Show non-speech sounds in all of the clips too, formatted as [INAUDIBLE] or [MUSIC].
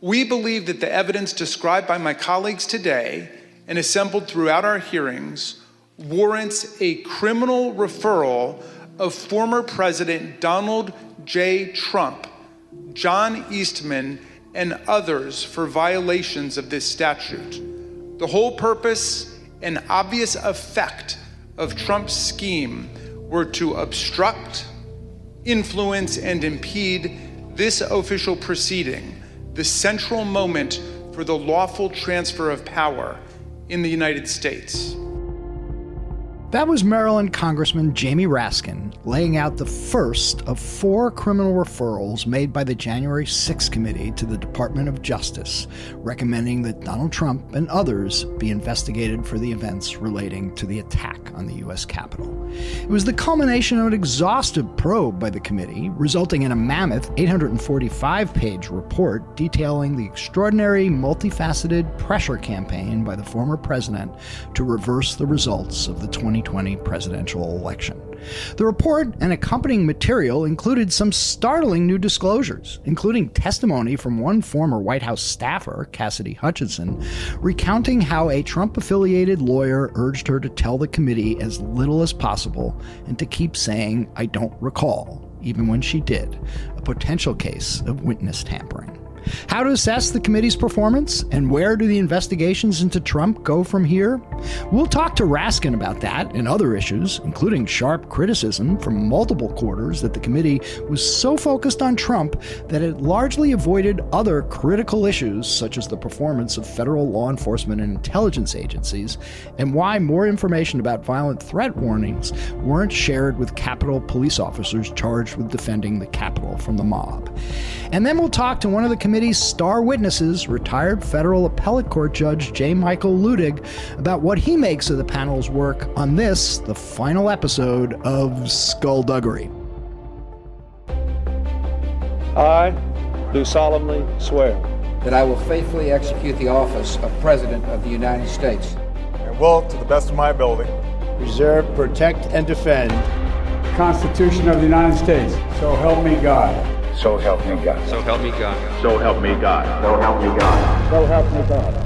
We believe that the evidence described by my colleagues today and assembled throughout our hearings warrants a criminal referral of former President Donald J. Trump, John Eastman, and others for violations of this statute. The whole purpose and obvious effect of Trump's scheme were to obstruct, influence, and impede this official proceeding, the central moment for the lawful transfer of power in the United States. That was Maryland Congressman Jamie Raskin laying out the first of four criminal referrals made by the January 6 committee to the Department of Justice, recommending that Donald Trump and others be investigated for the events relating to the attack on the U.S. Capitol. It was the culmination of an exhaustive probe by the committee, resulting in a mammoth 845 page report detailing the extraordinary, multifaceted pressure campaign by the former president to reverse the results of the 20 2020 presidential election. The report and accompanying material included some startling new disclosures, including testimony from one former White House staffer, Cassidy Hutchinson, recounting how a Trump affiliated lawyer urged her to tell the committee as little as possible and to keep saying, I don't recall, even when she did, a potential case of witness tampering. How to assess the committee's performance and where do the investigations into Trump go from here? We'll talk to Raskin about that and other issues, including sharp criticism from multiple quarters that the committee was so focused on Trump that it largely avoided other critical issues such as the performance of federal law enforcement and intelligence agencies, and why more information about violent threat warnings weren't shared with Capitol police officers charged with defending the Capitol from the mob. And then we'll talk to one of the committee's star witnesses, retired federal appellate court judge J. Michael Luttig, about what he makes of the panel's work on this, the final episode of Skullduggery. I do solemnly swear that I will faithfully execute the office of President of the United States and will, to the best of my ability, preserve, protect, and defend the Constitution of the United States. So help me God. So help me God. So help me God. So help me God. So help me God. So help me God.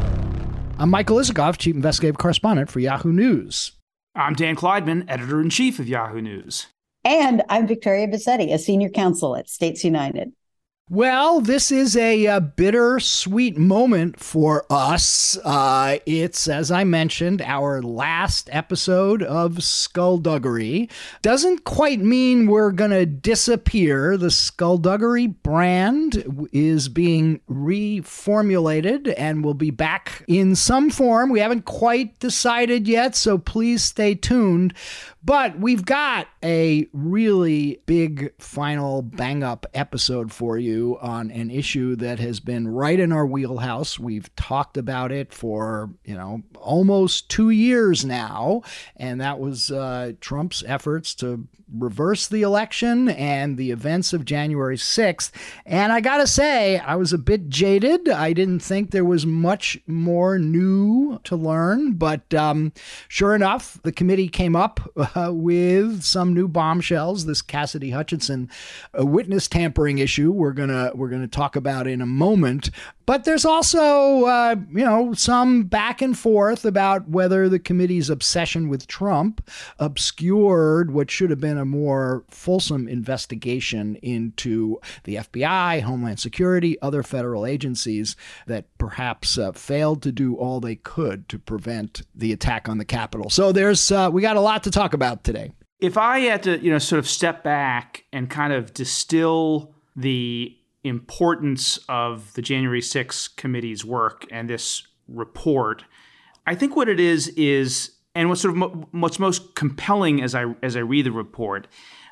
I'm Michael Isikoff, Chief Investigative Correspondent for Yahoo News. I'm Dan Klaidman, Editor in Chief of Yahoo News. And I'm Victoria Bassetti, a Senior Counsel at States United. Well, this is a, a bitter-sweet moment for us. Uh, it's, as I mentioned, our last episode of Skullduggery. Doesn't quite mean we're going to disappear. The Skullduggery brand is being reformulated and we'll be back in some form. We haven't quite decided yet, so please stay tuned. But we've got a really big final bang up episode for you on an issue that has been right in our wheelhouse. We've talked about it for, you know, almost two years now. And that was uh, Trump's efforts to reverse the election and the events of January 6th. And I got to say, I was a bit jaded. I didn't think there was much more new to learn. But um, sure enough, the committee came up uh, with some new bombshells. This Cassidy Hutchinson uh, witness tampering issue we're gonna we're gonna talk about in a moment. But there's also, uh, you know, some back and forth about whether the committee's obsession with Trump obscured what should have been a more fulsome investigation into the FBI, Homeland Security, other federal agencies that perhaps uh, failed to do all they could to prevent the attack on the Capitol. So there's, uh, we got a lot to talk about today. If I had to, you know, sort of step back and kind of distill the importance of the January 6th committee's work and this report, I think what it is is, and what's sort of mo- what's most compelling as I as I read the report,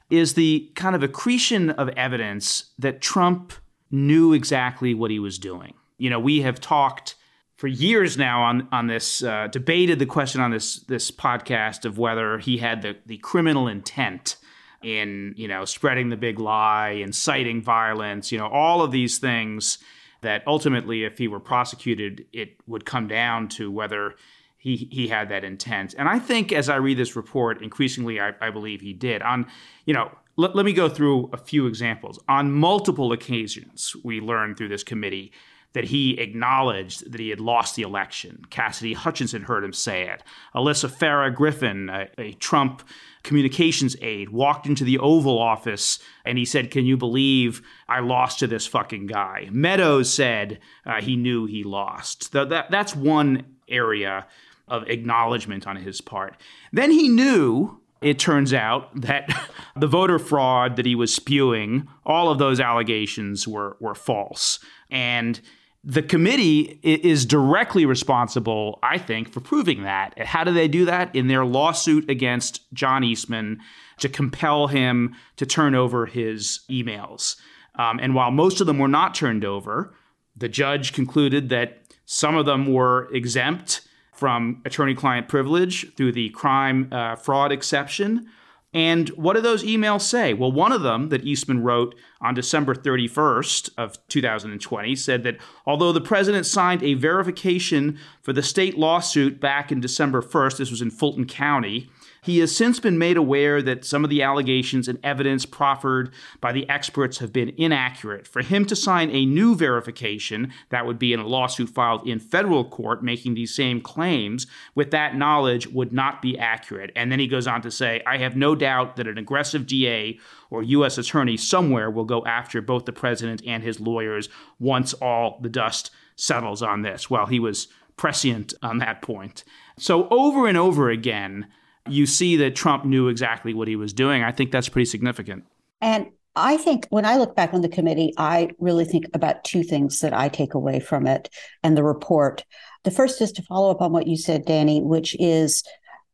is the kind of accretion of evidence that Trump knew exactly what he was doing. You know, we have talked for years now on on this uh, debated the question on this this podcast of whether he had the the criminal intent in you know spreading the big lie, inciting violence, you know all of these things that ultimately, if he were prosecuted, it would come down to whether he he had that intent. And I think as I read this report, increasingly I, I believe he did. On you know let, let me go through a few examples. On multiple occasions, we learned through this committee that he acknowledged that he had lost the election. Cassidy Hutchinson heard him say it. Alyssa Farah Griffin, a, a Trump communications aide, walked into the Oval Office and he said, Can you believe I lost to this fucking guy? Meadows said uh, he knew he lost. The, that, that's one area of acknowledgement on his part. Then he knew it turns out that [LAUGHS] the voter fraud that he was spewing, all of those allegations were, were false. And the committee is directly responsible, I think, for proving that. How do they do that? In their lawsuit against John Eastman to compel him to turn over his emails. Um, and while most of them were not turned over, the judge concluded that some of them were exempt from attorney client privilege through the crime uh, fraud exception. And what do those emails say? Well, one of them that Eastman wrote on December 31st of 2020 said that although the president signed a verification for the state lawsuit back in December 1st, this was in Fulton County, he has since been made aware that some of the allegations and evidence proffered by the experts have been inaccurate. For him to sign a new verification, that would be in a lawsuit filed in federal court making these same claims, with that knowledge would not be accurate. And then he goes on to say, I have no doubt that an aggressive DA or U.S. attorney somewhere will go after both the president and his lawyers once all the dust settles on this. Well, he was prescient on that point. So, over and over again, you see that Trump knew exactly what he was doing. I think that's pretty significant. And I think when I look back on the committee, I really think about two things that I take away from it and the report. The first is to follow up on what you said, Danny, which is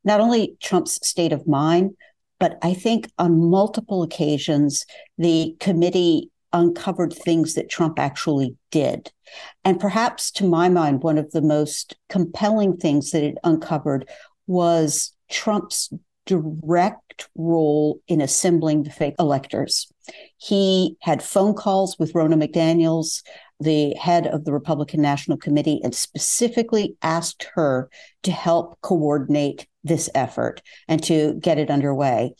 not only Trump's state of mind, but I think on multiple occasions, the committee uncovered things that Trump actually did. And perhaps to my mind, one of the most compelling things that it uncovered was Trump's direct role in assembling the fake electors. He had phone calls with Ronna McDaniels, the head of the Republican National Committee, and specifically asked her to help coordinate this effort and to get it underway.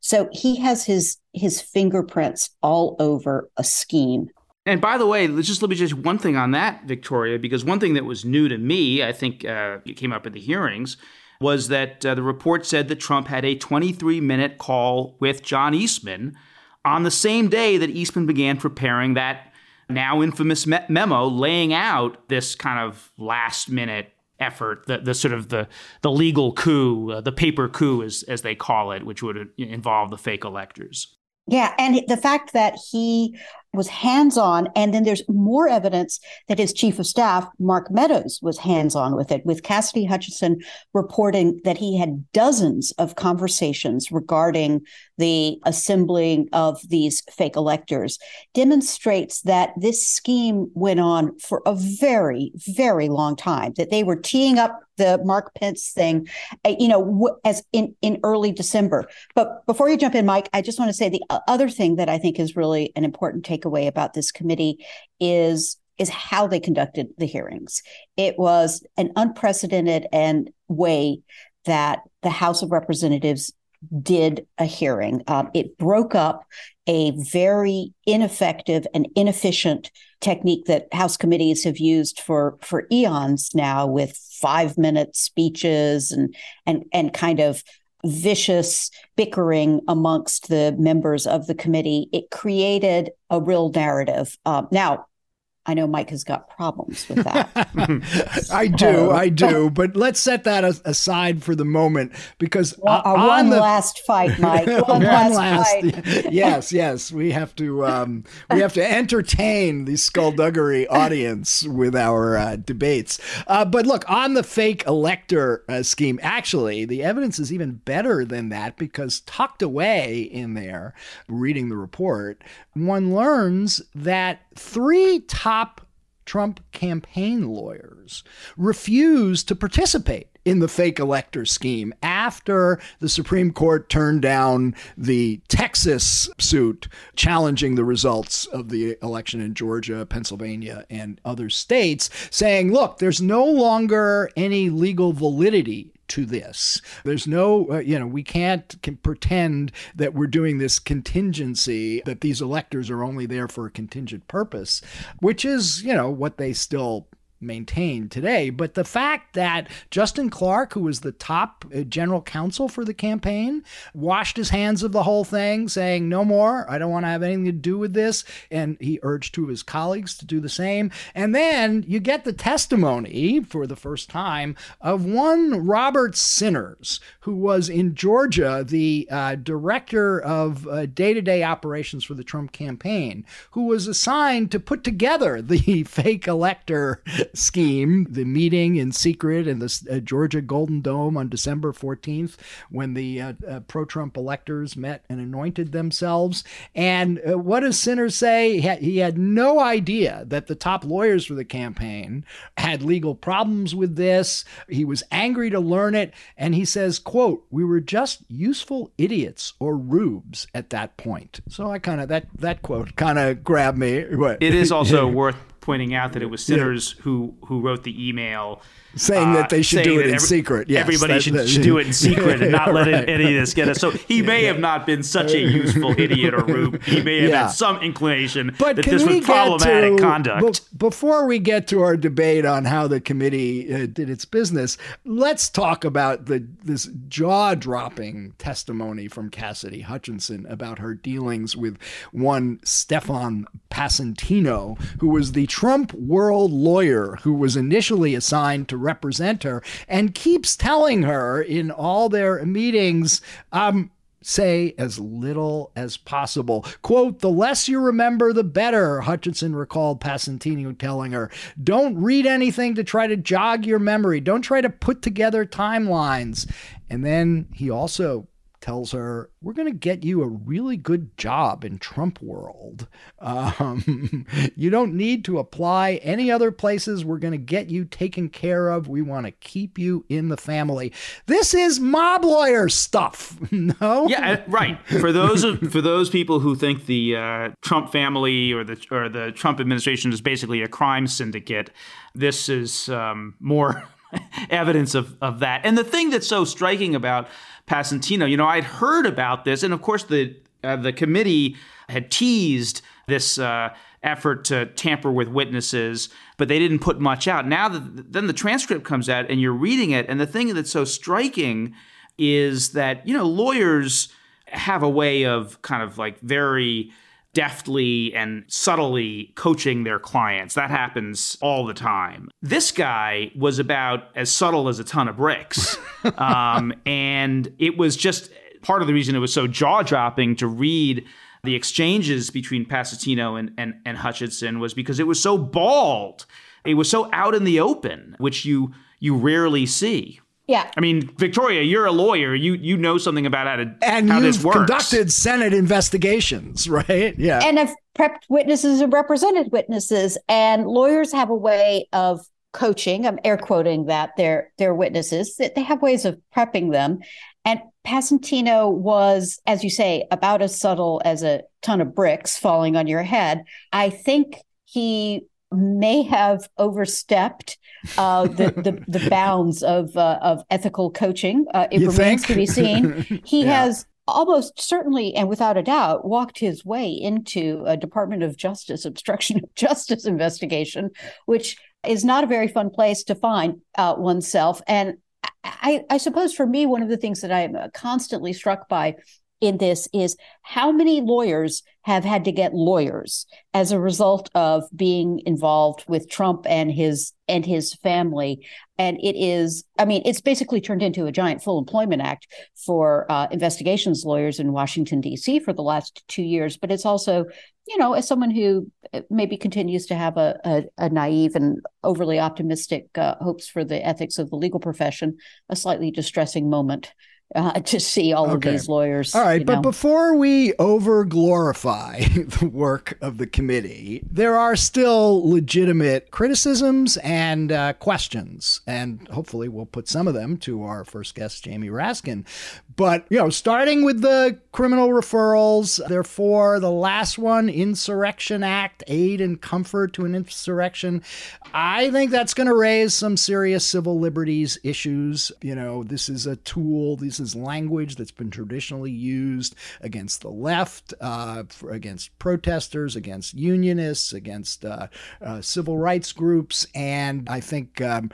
So he has his his fingerprints all over a scheme. And by the way, just let me just one thing on that, Victoria, because one thing that was new to me, I think uh, it came up at the hearings, was that uh, the report said that Trump had a 23 minute call with John Eastman on the same day that Eastman began preparing that now infamous me- memo laying out this kind of last minute effort, the, the sort of the, the legal coup, uh, the paper coup, as, as they call it, which would involve the fake electors. Yeah. And the fact that he was hands on. And then there's more evidence that his chief of staff, Mark Meadows, was hands on with it, with Cassidy Hutchinson reporting that he had dozens of conversations regarding the assembling of these fake electors, demonstrates that this scheme went on for a very, very long time, that they were teeing up the Mark Pence thing, uh, you know, as in, in early December. But before you jump in, Mike, I just want to say the other thing that I think is really an important take takeaway about this committee is is how they conducted the hearings. It was an unprecedented and way that the House of Representatives did a hearing. Um, it broke up a very ineffective and inefficient technique that House committees have used for for eons now, with five minute speeches and and and kind of vicious bickering amongst the members of the committee, it created a real narrative. Um, now, I know Mike has got problems with that. [LAUGHS] I do, I do. But let's set that aside for the moment because well, uh, one the... last fight, Mike. [LAUGHS] One, one last, last, fight. [LAUGHS] yes, yes. We have to um, we have to entertain the skullduggery audience with our uh, debates. Uh, but look, on the fake elector uh, scheme, actually, the evidence is even better than that because tucked away in there, reading the report, one learns that three top Trump campaign lawyers refused to participate in the fake elector scheme after the Supreme Court turned down the Texas suit challenging the results of the election in Georgia, Pennsylvania, and other states, saying, look, there's no longer any legal validity to this. There's no, uh, you know, we can't can pretend that we're doing this contingency, that these electors are only there for a contingent purpose, which is, you know, what they still maintained today. But the fact that Justin Clark, who was the top uh, general counsel for the campaign, washed his hands of the whole thing, saying, No more, I don't want to have anything to do with this. And he urged two of his colleagues to do the same. And then you get the testimony for the first time of one Robert Sinners, who was in Georgia the uh, director of day to day operations for the Trump campaign, who was assigned to put together the [LAUGHS] fake elector scheme, the meeting in secret in the uh, Georgia Golden Dome on December 14th when the uh, uh, pro Trump electors met and anointed themselves. And uh, what does Sinners say? He had, he had no idea that the top lawyers for the campaign had legal problems with this. He was angry to learn it. And he says, quote, we were just useful idiots or rubes at that point. So I kind of, that, that quote kind of grabbed me. It is [LAUGHS] also worth pointing out that it was Sinners yeah. who who wrote the email saying uh, that they should do it in every, secret. Yes, everybody that, should, that, should, do it in [LAUGHS] secret and not let right. any of this get us. So he may have not been such a [LAUGHS] useful idiot or rube. He may have yeah. had some inclination but that this was problematic to, conduct. Be, before we get to our debate on how the committee uh, did its business, let's talk about the this jaw-dropping testimony from Cassidy Hutchinson about her dealings with one Stefan Passantino, who was the Trump world lawyer who was initially assigned to represent her and keeps telling her in all their meetings, um, say as little as possible. Quote, the less you remember, the better, Hutchinson recalled Passantino telling her. Don't read anything to try to jog your memory. Don't try to put together timelines. And then he also tells her, We're going to get you a really good job in Trump world. Um, [LAUGHS] you don't need to apply any other places. We're going to get you taken care of. We want to keep you in the family. This is mob lawyer stuff. [LAUGHS] no? Yeah, right. For those for those people who think the uh, Trump family or the or the Trump administration is basically a crime syndicate, this is um, more [LAUGHS] evidence of, of that. And the thing that's so striking about Passantino. You know, I'd heard about this, and of course, the uh, the committee had teased this uh, effort to tamper with witnesses, but they didn't put much out. Now, that, then the transcript comes out, and you're reading it, and the thing that's so striking is that you know lawyers have a way of kind of like very deftly and subtly coaching their clients. That happens all the time. This guy was about as subtle as a ton of bricks. [LAUGHS] um, and it was just part of the reason it was so jaw dropping to read the exchanges between Passantino and, and, and Hutchinson was because it was so bald. It was so out in the open, which you you rarely see. Yeah. I mean, Victoria, you're a lawyer. You you know something about how to and how you've this works. conducted Senate investigations, [LAUGHS] right? Yeah. And have prepped witnesses and represented witnesses. And lawyers have a way of coaching. I'm air quoting that their their witnesses. That they have ways of prepping them. And Passantino was, as you say, about as subtle as a ton of bricks falling on your head. I think he may have overstepped uh, the, the, the bounds of uh, of ethical coaching. Uh, it you remains think? to be seen. [LAUGHS] He Yeah. has almost certainly and without a doubt walked his way into a Department of Justice obstruction of justice investigation, which is not a very fun place to find uh, oneself. And I, I suppose for me, one of the things that I'm constantly struck by in this is how many lawyers have had to get lawyers as a result of being involved with Trump and his and his family. And it is i mean it's basically turned into a giant full employment act for uh, investigations lawyers in washington d.c for the last two years. But it's also you know as someone who uh, maybe continues to have a, a, a naive and overly optimistic uh, hopes for the ethics of the legal profession a slightly distressing moment uh, to see all okay. of these lawyers. All right, but know. before we over glorify [LAUGHS] the work of the committee, there are still legitimate criticisms and uh, questions, and hopefully we'll put some of them to our first guest, Jamie Raskin. But, you know, starting with the criminal referrals, therefore, the last one, Insurrection Act, aid and comfort to an insurrection, I think that's going to raise some serious civil liberties issues. You know, this is a tool, this is language that's been traditionally used against the left, uh, against protesters, against unionists, against uh, uh, civil rights groups. And I think, um,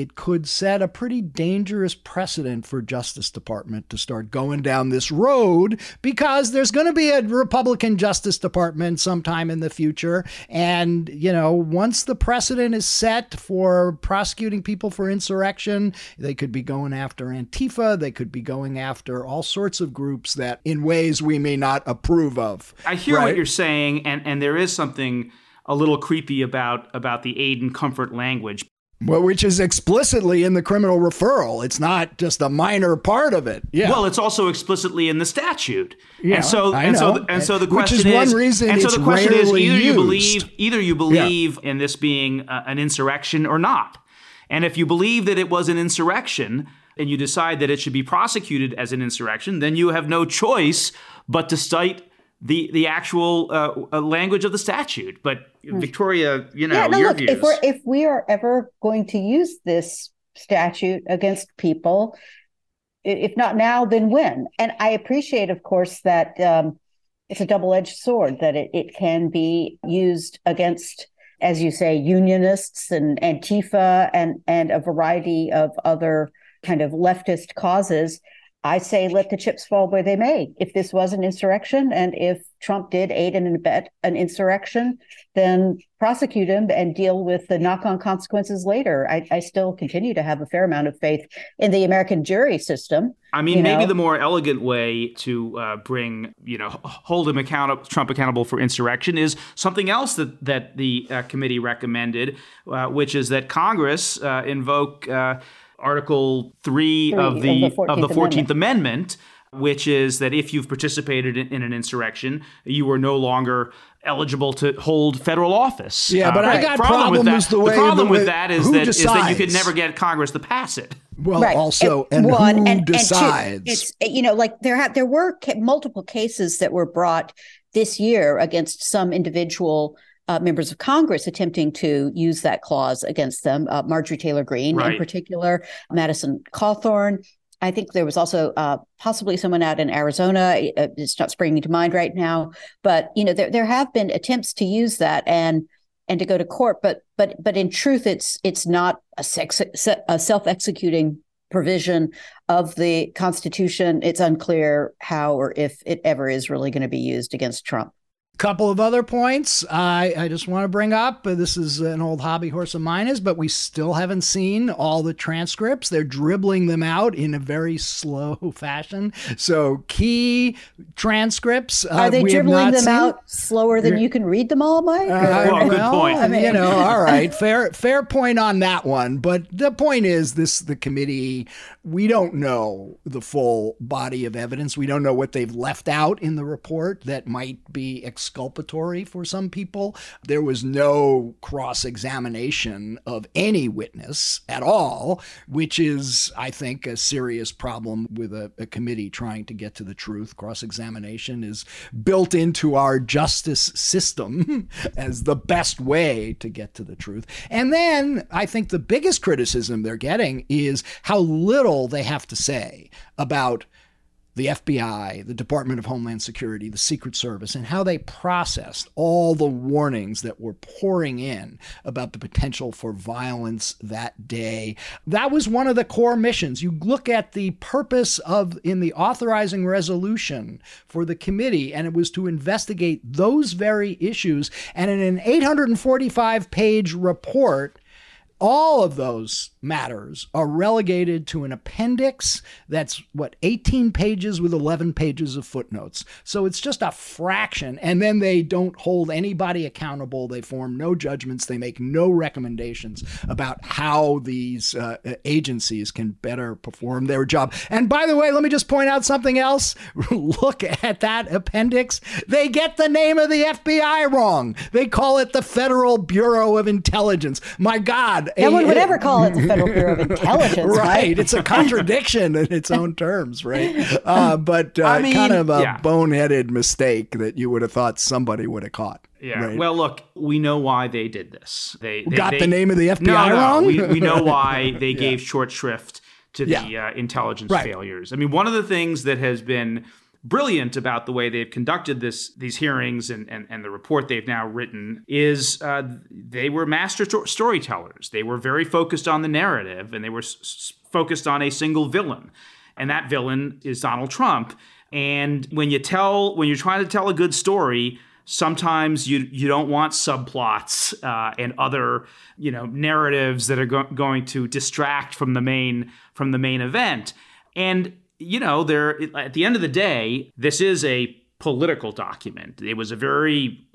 it could set a pretty dangerous precedent for Justice Department to start going down this road because there's going to be a Republican Justice Department sometime in the future. And, you know, once the precedent is set for prosecuting people for insurrection, they could be going after Antifa, they could be going after all sorts of groups that in ways we may not approve of. I hear right? what you're saying, and, and there is something a little creepy about about the aid and comfort language well, which is explicitly in the criminal referral. It's not just a minor part of it. Yeah. Well, it's also explicitly in the statute. Yeah, and so I and know. so and so the question which is, is one reason and so the question is either rarely you believe either you believe in this being uh, an insurrection or not. And if you believe that it was an insurrection and you decide that it should be prosecuted as an insurrection, then you have no choice but to cite the the actual uh, language of the statute. But Victoria, you know, yeah, no, your look, views. if we're if we are ever going to use this statute against people, if not now, then when? And I appreciate, of course, that um, it's a double edged sword that it, it can be used against, as you say, unionists and Antifa and and a variety of other kind of leftist causes. I say let the chips fall where they may. If this was an insurrection and if Trump did aid and abet an insurrection, then prosecute him and deal with the knock on consequences later. I, I, still continue to have a fair amount of faith in the American jury system. I mean, maybe know? the more elegant way to uh, bring, you know, hold him accountable, Trump accountable for insurrection is something else that, that the uh, committee recommended, uh, which is that Congress uh, invoke uh, Article 3, Three of the, of the 14th of the 14th Amendment. Amendment which is that if you've participated in, in, an insurrection, you are no longer eligible to hold federal office. Yeah, but Uh, I got problem with that, the way problem the with that is that, is that you could never get Congress to pass it. Well, Right. also, And- and, one who and, and two, decides? it's you know like there have there were ca- multiple cases that were brought this year against some individual uh, members of Congress attempting to use that clause against them. Uh, Marjorie Taylor Greene, Right. in particular, Madison Cawthorn. I think there was also uh, possibly someone out in Arizona. Uh, It's not springing to mind right now, but you know there there have been attempts to use that and and to go to court, but but but in truth, it's it's not a, sex, a self executing provision of the Constitution. It's unclear how or if it ever is really going to be used against Trump. Couple of other points I, I just want to bring up. Uh, This is an old hobby horse of mine, is, but we still haven't seen all the transcripts. They're dribbling them out in a very slow [LAUGHS] fashion. So key transcripts. Are uh, they we have dribbling not them seen. out slower than you can read them all, Mike? Uh, Well, good well, point. I mean, you know, all [LAUGHS] right, fair fair point on that one. But the point is, this the committee. We don't know the full body of evidence. We don't know what they've left out in the report that might be exculpatory for some people. There was no cross examination of any witness at all, which is, I think, a serious problem with a, a committee trying to get to the truth. Cross examination is built into our justice system [LAUGHS] as the best way to get to the truth. And then I think the biggest criticism they're getting is how little they have to say about the FBI, the Department of Homeland Security, the Secret Service, and how they processed all the warnings that were pouring in about the potential for violence that day. That was one of the core missions. You look at the purpose of in the authorizing resolution for the committee, and it was to investigate those very issues. And in an 845 page report, all of those matters are relegated to an appendix that's what 18 pages with 11 pages of footnotes. So it's just a fraction and then they don't hold anybody accountable. They form no judgments, they make no recommendations about how these uh, agencies can better perform their job. And by the way, let me just point out something else. [LAUGHS] Look at that appendix. They get the name of the FBI wrong. They call it the Federal Bureau of Intelligence. My God. No a, one would ever call it the Federal Bureau of Intelligence. right. right? It's a contradiction in its own terms, right? Uh, but uh, I mean, kind of a yeah. boneheaded mistake that you would have thought somebody would have caught. Yeah. Right? Well, look, we know why they did this. They, they got they, the name of the FBI no, no, wrong. We, we know why [LAUGHS] they yeah. gave short shrift to the uh, intelligence right. failures. I mean, one of the things that has been brilliant about the way they've conducted this these hearings and, and, and the report they've now written is uh, they were master sto- storytellers. They were very focused on the narrative and they were s- focused on a single villain. And that villain is Donald Trump. And when you tell when you're trying to tell a good story, sometimes you you don't want subplots uh, and other you know narratives that are go- going to distract from the main from the main event. And you know, there at the end of the day, this is a political document. It was a very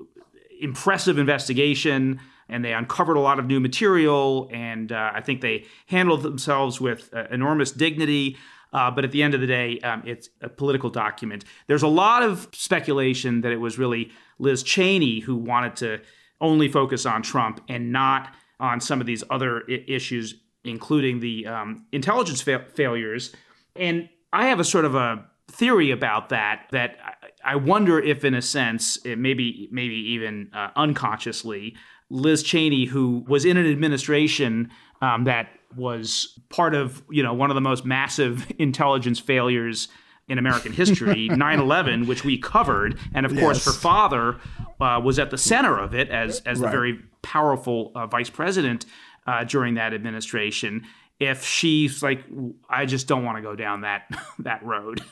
impressive investigation, and they uncovered a lot of new material. And uh, I think they handled themselves with uh, enormous dignity. Uh, but at the end of the day, um, it's a political document. There's a lot of speculation that it was really Liz Cheney who wanted to only focus on Trump and not on some of these other I- issues, including the um, intelligence fa- failures. And I have a sort of a theory about that that I wonder if, in a sense, it maybe maybe even uh, unconsciously, Liz Cheney, who was in an administration um, that was part of you know one of the most massive [LAUGHS] intelligence failures in American history, [LAUGHS] 9/11, which we covered, and of yes. course her father uh, was at the center of it as as right. the very powerful uh, vice president uh, during that administration if she's like i just don't want to go down that [LAUGHS] that road.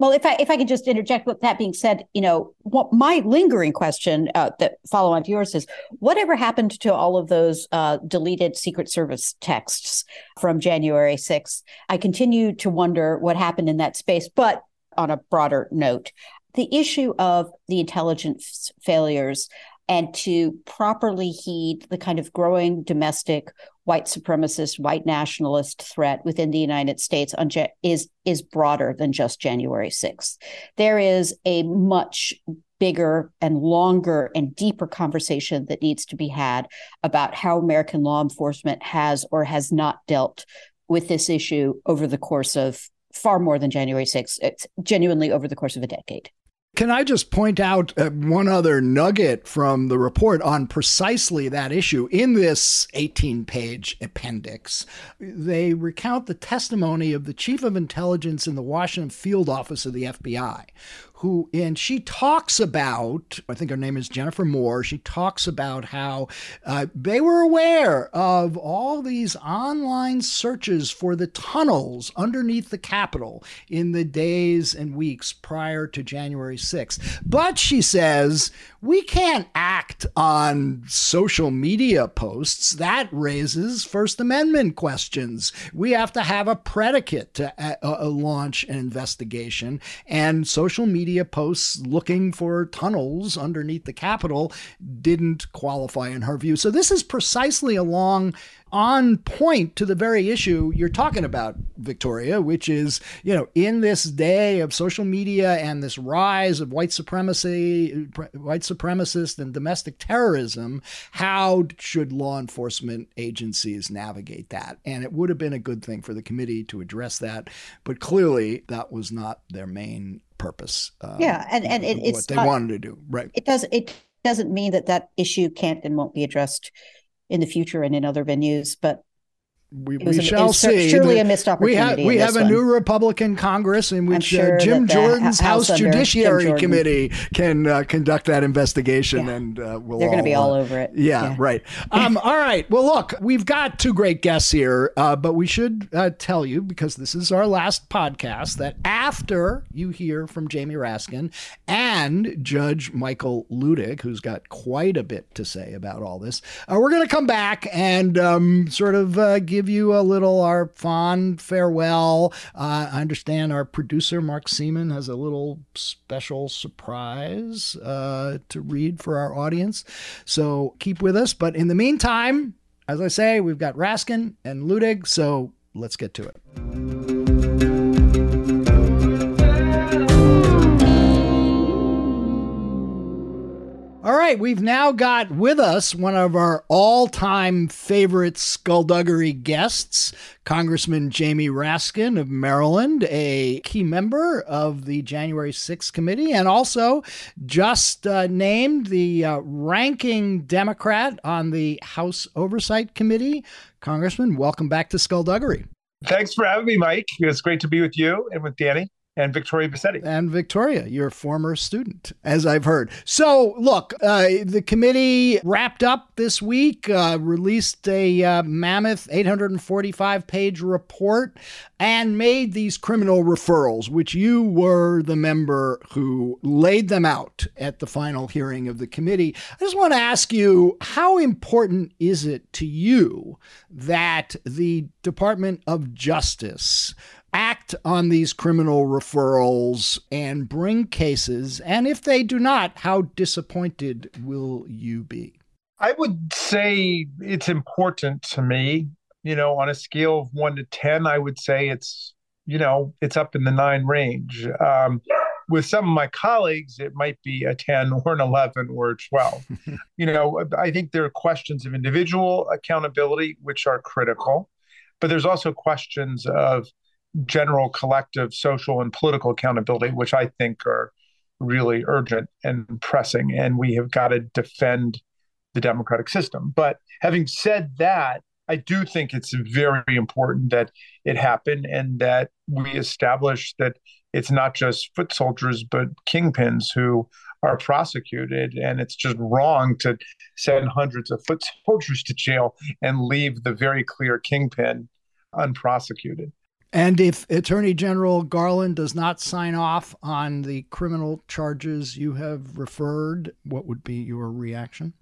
Well if i if i could just interject with that being said you know what my lingering question uh, that follow on to yours is whatever happened to all of those uh, deleted secret service texts from january 6th i continue to wonder what happened in that space but on a broader note the issue of the intelligence failures and to properly heed the kind of growing domestic white supremacist, white nationalist threat within the United States is is broader than just January 6th. There is a much bigger and longer and deeper conversation that needs to be had about how American law enforcement has or has not dealt with this issue over the course of far more than January 6th, it's uh, genuinely over the course of a decade. Can I just point out uh, one other nugget from the report on precisely that issue? In this 18 page appendix, they recount the testimony of the chief of intelligence in the Washington field office of the FBI, who and she talks about i think her name is jennifer moore she talks about how uh, they were aware of all these online searches for the tunnels underneath the capitol in the days and weeks prior to january 6th but she says we can't act on social media posts that raises first amendment questions we have to have a predicate to uh, uh, launch an investigation and social media media posts looking for tunnels underneath the Capitol didn't qualify in her view. So this is precisely along on point to the very issue you're talking about, Victoria, which is, you know, in this day of social media and this rise of white supremacy, white supremacist and domestic terrorism, how should law enforcement agencies navigate that? And it would have been a good thing for the committee to address that, but clearly that was not their main purpose. Um, yeah, and and it, it's what they not, wanted to do, right? It does. It doesn't mean that that issue can't and won't be addressed in the future and in other venues, but we, we shall see. Surely a missed opportunity. We have we have a one. new Republican Congress in which uh, sure uh, Jim Jordan's House, House Judiciary. Committee can uh, conduct that investigation, yeah. and uh, we'll they're going to be all uh, over it. Yeah, yeah. right. Um, [LAUGHS] all right. Well, look, we've got two great guests here, uh, but we should tell you because this is our last podcast that after you hear from Jamie Raskin and Judge Michael Luttig, who's got quite a bit to say about all this, we're going to come back and um, sort of give give you a little our fond farewell. Uh, I understand our producer Mark Seaman has a little special surprise uh, to read for our audience. So keep with us. But in the meantime, as I say, we've got Raskin and Luttig. So let's get to it. All right, we've now got with us one of our all time favorite skullduggery guests, Congressman Jamie Raskin of Maryland, a key member of the January 6th committee, and also just uh, named the uh, ranking Democrat on the House Oversight Committee. Congressman, welcome back to Skullduggery. Thanks for having me, Mike. It's great to be with you and with Danny and Victoria Bassetti. And Victoria, your former student, as I've heard. So, look, uh, the committee wrapped up this week, uh, released a uh, mammoth 845 page report, and made these criminal referrals, which you were the member who laid them out at the final hearing of the committee. I just want to ask you how important is it to you that the Department of Justice? Act on these criminal referrals and bring cases? And if they do not, how disappointed will you be? I would say it's important to me. You know, on a scale of one to 10, I would say it's, you know, it's up in the nine range. Um, with some of my colleagues, it might be a 10 or an 11 or a 12. [LAUGHS] you know, I think there are questions of individual accountability, which are critical, but there's also questions of general collective social and political accountability, which I think are really urgent and pressing. And we have got to defend the democratic system. But having said that, I do think it's very important that it happen and that we establish that it's not just foot soldiers, but kingpins who are prosecuted. And it's just wrong to send hundreds of foot soldiers to jail and leave the very clear kingpin unprosecuted. And if Attorney General Garland does not sign off on the criminal charges you have referred, what would be your reaction?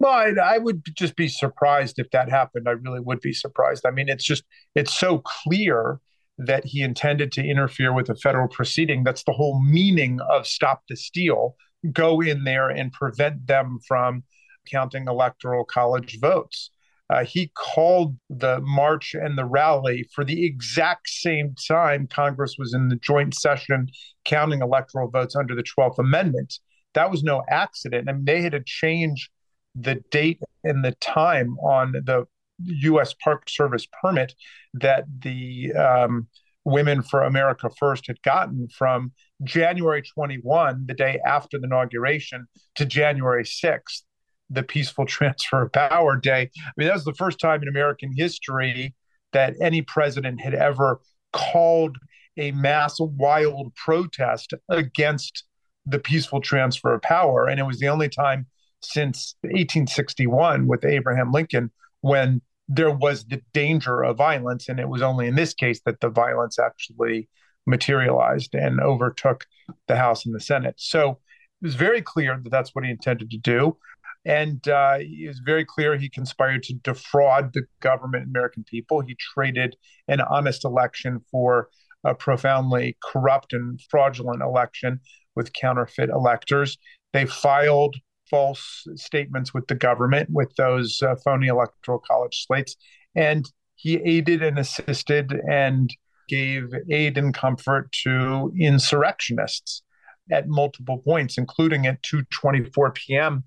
Well, I, would just be surprised if that happened. I really would be surprised. I mean, it's just, it's so clear that he intended to interfere with a federal proceeding. That's the whole meaning of stop the steal. Go in there and prevent them from counting electoral college votes. Uh, he called the march and the rally for the exact same time Congress was in the joint session counting electoral votes under the 12th Amendment. That was no accident. I mean, they had to change the date and the time on the U.S. Park Service permit that the um, Women for America First had gotten from January 21, the day after the inauguration, to January 6th the peaceful [LAUGHS] transfer of power day. I mean, that was the first time in American history that any president had ever called a mass wild protest against the peaceful transfer of power. And it was the only time since 1861 with Abraham Lincoln when there was the danger of violence. And it was only in this case that the violence actually materialized and overtook the House and the Senate. So it was very clear that that's what he intended to do. And uh, it was very clear he conspired to defraud the government, American people. He traded an honest election for a profoundly corrupt and fraudulent election with counterfeit electors. They filed false statements with the government with those uh, phony electoral college slates. And he aided and assisted and gave aid and comfort to insurrectionists at multiple points, including at 2:24 p.m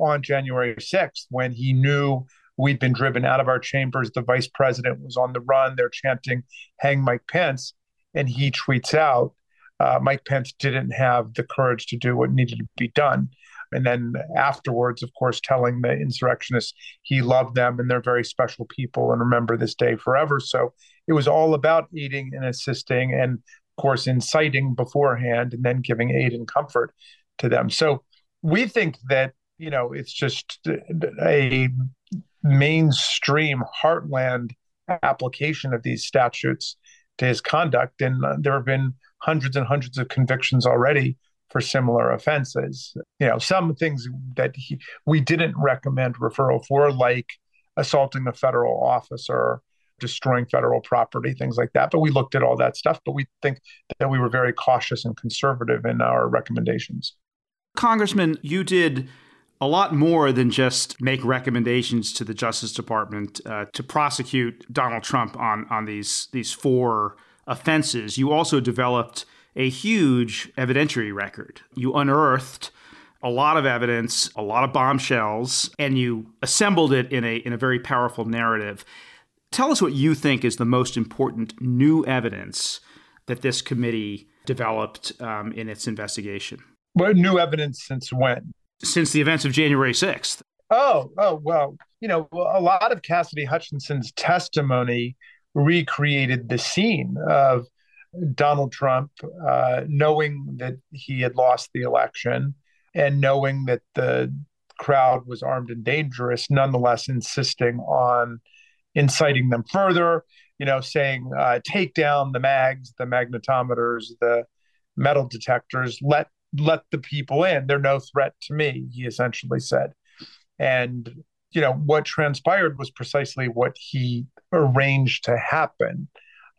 on January 6th when he knew we'd been driven out of our chambers. The vice president was on the run. They're chanting, hang Mike Pence. And he tweets out, uh, Mike Pence didn't have the courage to do what needed to be done. And then afterwards, of course, telling the insurrectionists he loved them and they're very special people and remember this day forever. So it was all about aiding and assisting and, of course, inciting beforehand and then giving aid and comfort to them. So we think that, you know, it's just a mainstream heartland application of these statutes to his conduct. And uh, there have been hundreds and hundreds of convictions already for similar offenses. You know, some things that he, we didn't recommend referral for, like assaulting a federal officer, destroying federal property, things like that. But we looked at all that stuff, but we think that we were very cautious and conservative in our recommendations. Congressman, you did a lot more than just make recommendations to the Justice Department uh, to prosecute Donald Trump on on these these four offenses. You also developed a huge evidentiary record. You unearthed a lot of evidence, a lot of bombshells, and you assembled it in a in a very powerful narrative. Tell us what you think is the most important new evidence that this committee developed um, in its investigation. What new evidence since when? Since the events of January 6th. Oh, oh, well, you know, a lot of Cassidy Hutchinson's testimony recreated the scene of Donald Trump uh, knowing that he had lost the election and knowing that the crowd was armed and dangerous, nonetheless insisting on inciting them further, you know, saying, uh, take down the mags, the magnetometers, the metal detectors, let let the people in. They're no threat to me, he essentially said. And, you know, what transpired was precisely what he arranged to happen.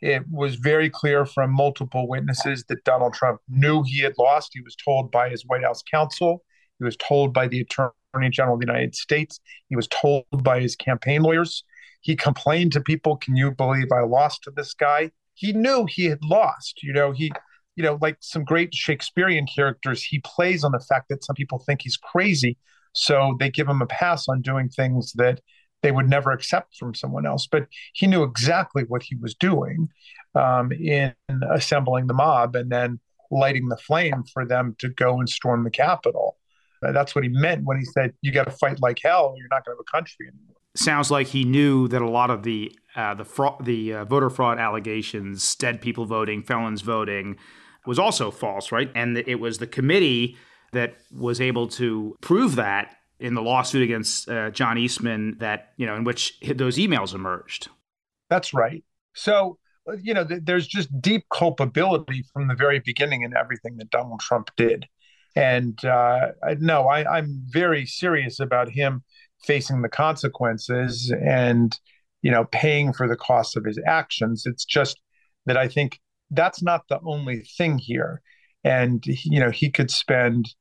It was very clear from multiple witnesses that Donald Trump knew he had lost. He was told by his White House counsel, he was told by the Attorney General of the United States, he was told by his campaign lawyers. He complained to people, Can you believe I lost to this guy? He knew he had lost. You know, he you know, like some great Shakespearean characters, he plays on the fact that some people think he's crazy. So they give him a pass on doing things that they would never accept from someone else. But he knew exactly what he was doing um, in assembling the mob and then lighting the flame for them to go and storm the Capitol. That's what he meant when he said, "You got to fight like hell. You're not going to have a country anymore." Sounds like he knew that a lot of the uh, the fraud, the uh, voter fraud allegations, dead people voting, felons voting, was also false, right? And it was the committee that was able to prove that in the lawsuit against uh, John Eastman that, you know, in which those emails emerged. That's right. So, you know, th- there's just deep culpability from the very beginning in everything that Donald Trump did. And uh, no, I, I'm very serious about him facing the consequences and, you know, paying for the cost of his actions. It's just that I think that's not the only thing here. And, you know, he could spend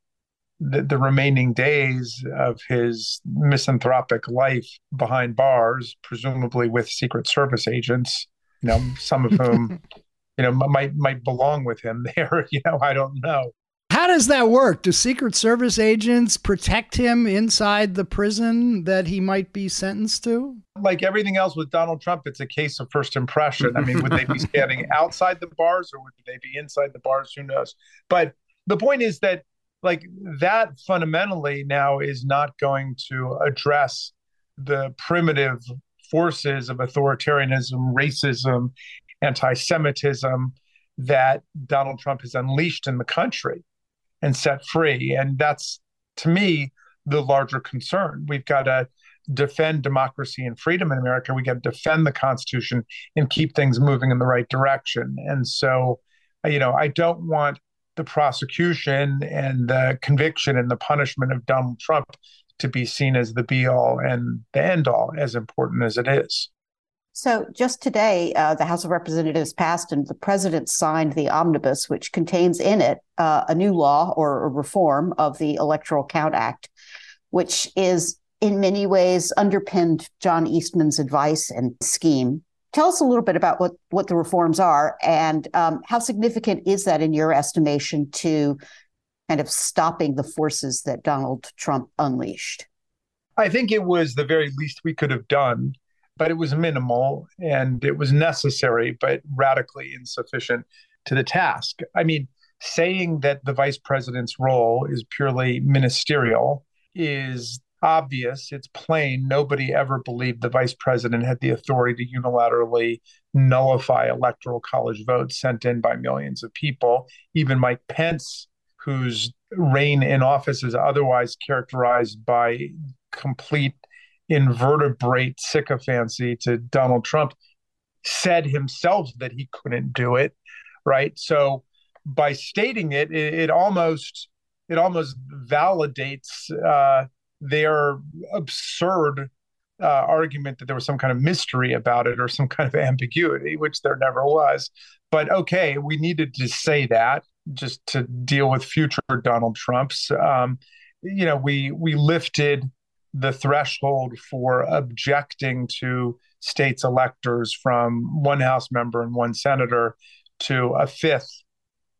the, the remaining days of his misanthropic life behind bars, presumably with Secret Service agents, you know, some of whom, [LAUGHS] you know, might might belong with him [LAUGHS] there. You know, I don't know. How does that work? Do Secret Service agents protect him inside the prison that he might be sentenced to? Like everything else with Donald Trump, it's a case of first impression. I mean, would they be [LAUGHS] standing outside the bars or would they be inside the bars? Who knows? But the point is that, like, that fundamentally now is not going to address the primitive forces of authoritarianism, racism, anti Semitism that Donald Trump has unleashed in the country and set free. And that's, to me, the larger concern. We've got to defend democracy and freedom in America. We got to defend the Constitution and keep things moving in the right direction. And so, you know, I don't want the prosecution and the conviction and the punishment of Donald Trump to be seen as the be all and the end all, as important as it is. So, just today, uh, the House of Representatives passed and the president signed the omnibus, which contains in it uh, a new law or a reform of the Electoral Count Act, which is in many ways underpinned John Eastman's advice and scheme. Tell us a little bit about what, what the reforms are and um, how significant is that in your estimation to kind of stopping the forces that Donald Trump unleashed? I think it was the very least we could have done but it was minimal and it was necessary, but radically insufficient to the task. I mean, saying that the vice president's role is purely ministerial is obvious. It's plain. Nobody ever believed the vice president had the authority to unilaterally nullify electoral college votes sent in by millions of people. Even Mike Pence, whose reign in office is otherwise characterized by complete invertebrate sycophancy to Donald Trump, said himself that he couldn't do it. Right. So by stating it, it, it almost it almost validates uh, their absurd uh, argument that there was some kind of mystery about it or some kind of ambiguity, which there never was. But okay, we needed to say that just to deal with future Donald Trumps. Um, you know, we we lifted the threshold for objecting to states electors from one House member and one senator to a fifth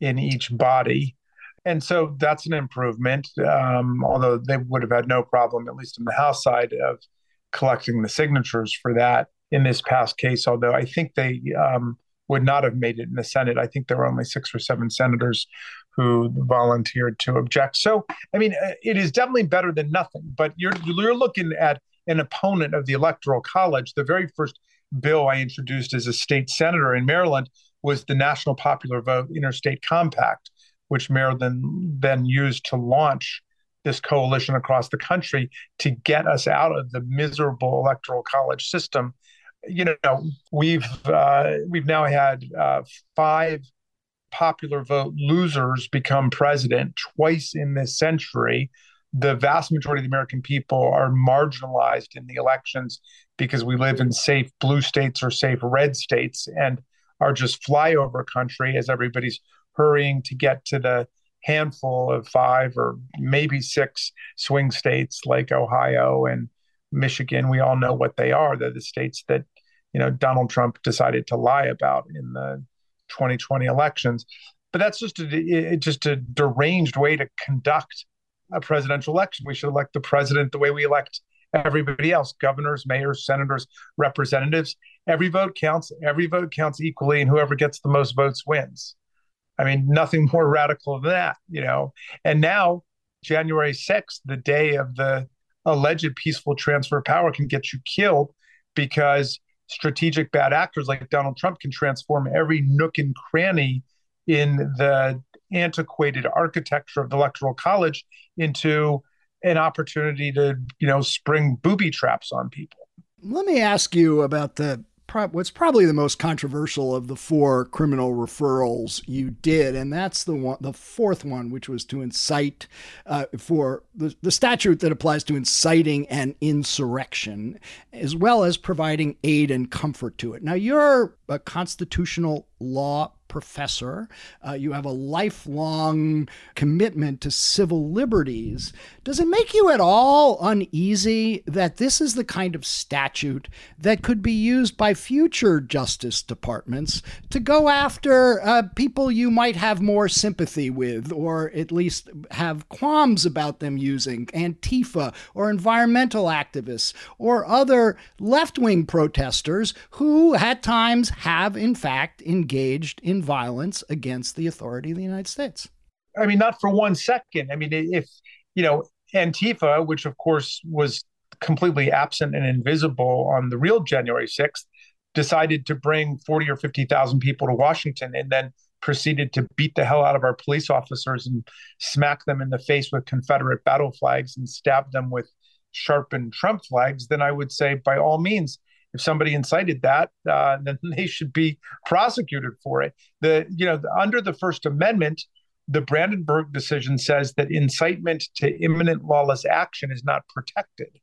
in each body. And so that's an improvement, um, although they would have had no problem, at least in the House side, of collecting the signatures for that in this past case. Although I think they um, would not have made it in the Senate. I think there were only six or seven senators who volunteered to object. So, I mean, uh, it is definitely better than nothing. But you're you're looking at an opponent of the Electoral College. The very first bill I introduced as a state senator in Maryland was the National Popular Vote Interstate Compact, which Maryland then used to launch this coalition across the country to get us out of the miserable electoral college system. You know, we've uh, we've now had uh, five popular vote losers become president twice in this century. The vast majority of the American people are marginalized in the elections because we live in safe blue states or safe red states and are just flyover country as everybody's hurrying to get to the handful of five or maybe six swing states like Ohio and Michigan. We all know what they are. They're the states that you know Donald Trump decided to lie about in the 2020 elections. But that's just a just a deranged way to conduct a presidential election. We should elect the president the way we elect everybody else governors, mayors, senators, representatives. Every vote counts. Every vote counts equally, and whoever gets the most votes wins. I mean, nothing more radical than that, you know. And now, January 6th, the day of the alleged peaceful transfer of power, can get you killed because strategic bad actors like Donald Trump can transform every nook and cranny in the antiquated architecture of the electoral college into an opportunity to, you know, spring booby traps on people. Let me ask you about the what's probably the most controversial of the four criminal referrals you did, and that's the one, the fourth one, which was to incite uh, for the, the statute that applies to inciting an insurrection, as well as providing aid and comfort to it. Now, you're a constitutional law professor. Uh, you have a lifelong commitment to civil liberties. Does it make you at all uneasy that this is the kind of statute that could be used by future justice departments to go after uh, people you might have more sympathy with, or at least have qualms about them using, Antifa or environmental activists or other left wing protesters who at times have, in fact, engaged in violence against the authority of the United States. I mean, not for one second. I mean, if, you know, Antifa, which of course was completely absent and invisible on the real January 6th, decided to bring 40 or 50,000 people to Washington and then proceeded to beat the hell out of our police officers and smack them in the face with Confederate battle flags and stab them with sharpened Trump flags, then I would say, by all means, if somebody incited that, uh, then [LAUGHS] they should be prosecuted for it. The you know under the First Amendment, the Brandenburg decision says that incitement to imminent lawless action is not protected.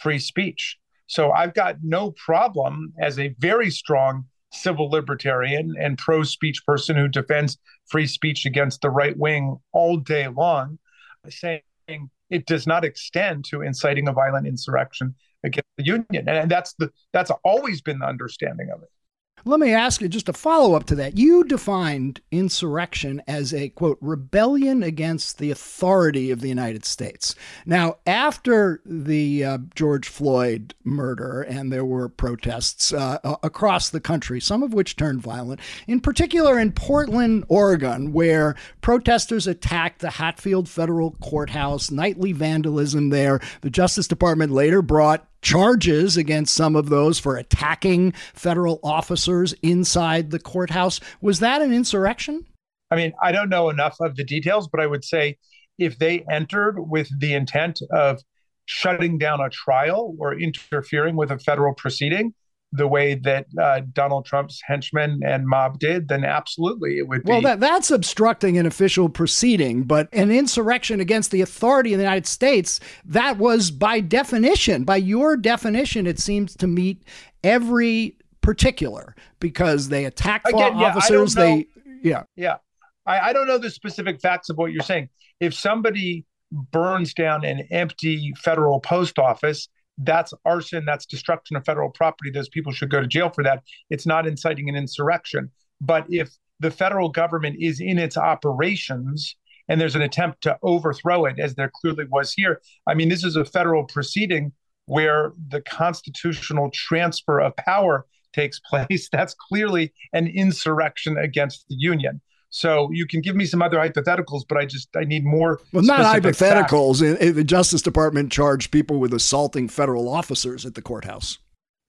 Free speech. So I've got no problem as a very strong civil libertarian and pro speech person who defends free speech against the right wing all day long, saying it does not extend to inciting a violent insurrection against the union, and that's the that's always been the understanding of it. Let me ask you just a follow up to that. You defined insurrection as a quote rebellion against the authority of the United States. Now, after the uh, George Floyd murder, and there were protests uh, across the country, some of which turned violent, in particular in Portland, Oregon, where protesters attacked the Hatfield Federal Courthouse, nightly vandalism there. The Justice Department later brought charges against some of those for attacking federal officers inside the courthouse. Was that an insurrection? I mean, I don't know enough of the details, but I would say if they entered with the intent of shutting down a trial or interfering with a federal proceeding, the way that uh, Donald Trump's henchmen and mob did, then absolutely it would be. Well, that, that's obstructing an official proceeding, but an insurrection against the authority of the United States, that was by definition, by your definition, it seems to meet every particular because they attack Again, yeah, officers. They, yeah. Yeah. I, I don't know the specific facts of what you're saying. If somebody burns down an empty federal post office, that's arson, that's destruction of federal property. Those people should go to jail for that. It's not inciting an insurrection. But if the federal government is in its operations and there's an attempt to overthrow it, as there clearly was here, I mean, this is a federal proceeding where the constitutional transfer of power takes [LAUGHS] place. That's clearly an insurrection against the union. So you can give me some other hypotheticals, but I just I need more. Well, not hypotheticals. The Justice Department charged people with assaulting federal officers at the courthouse.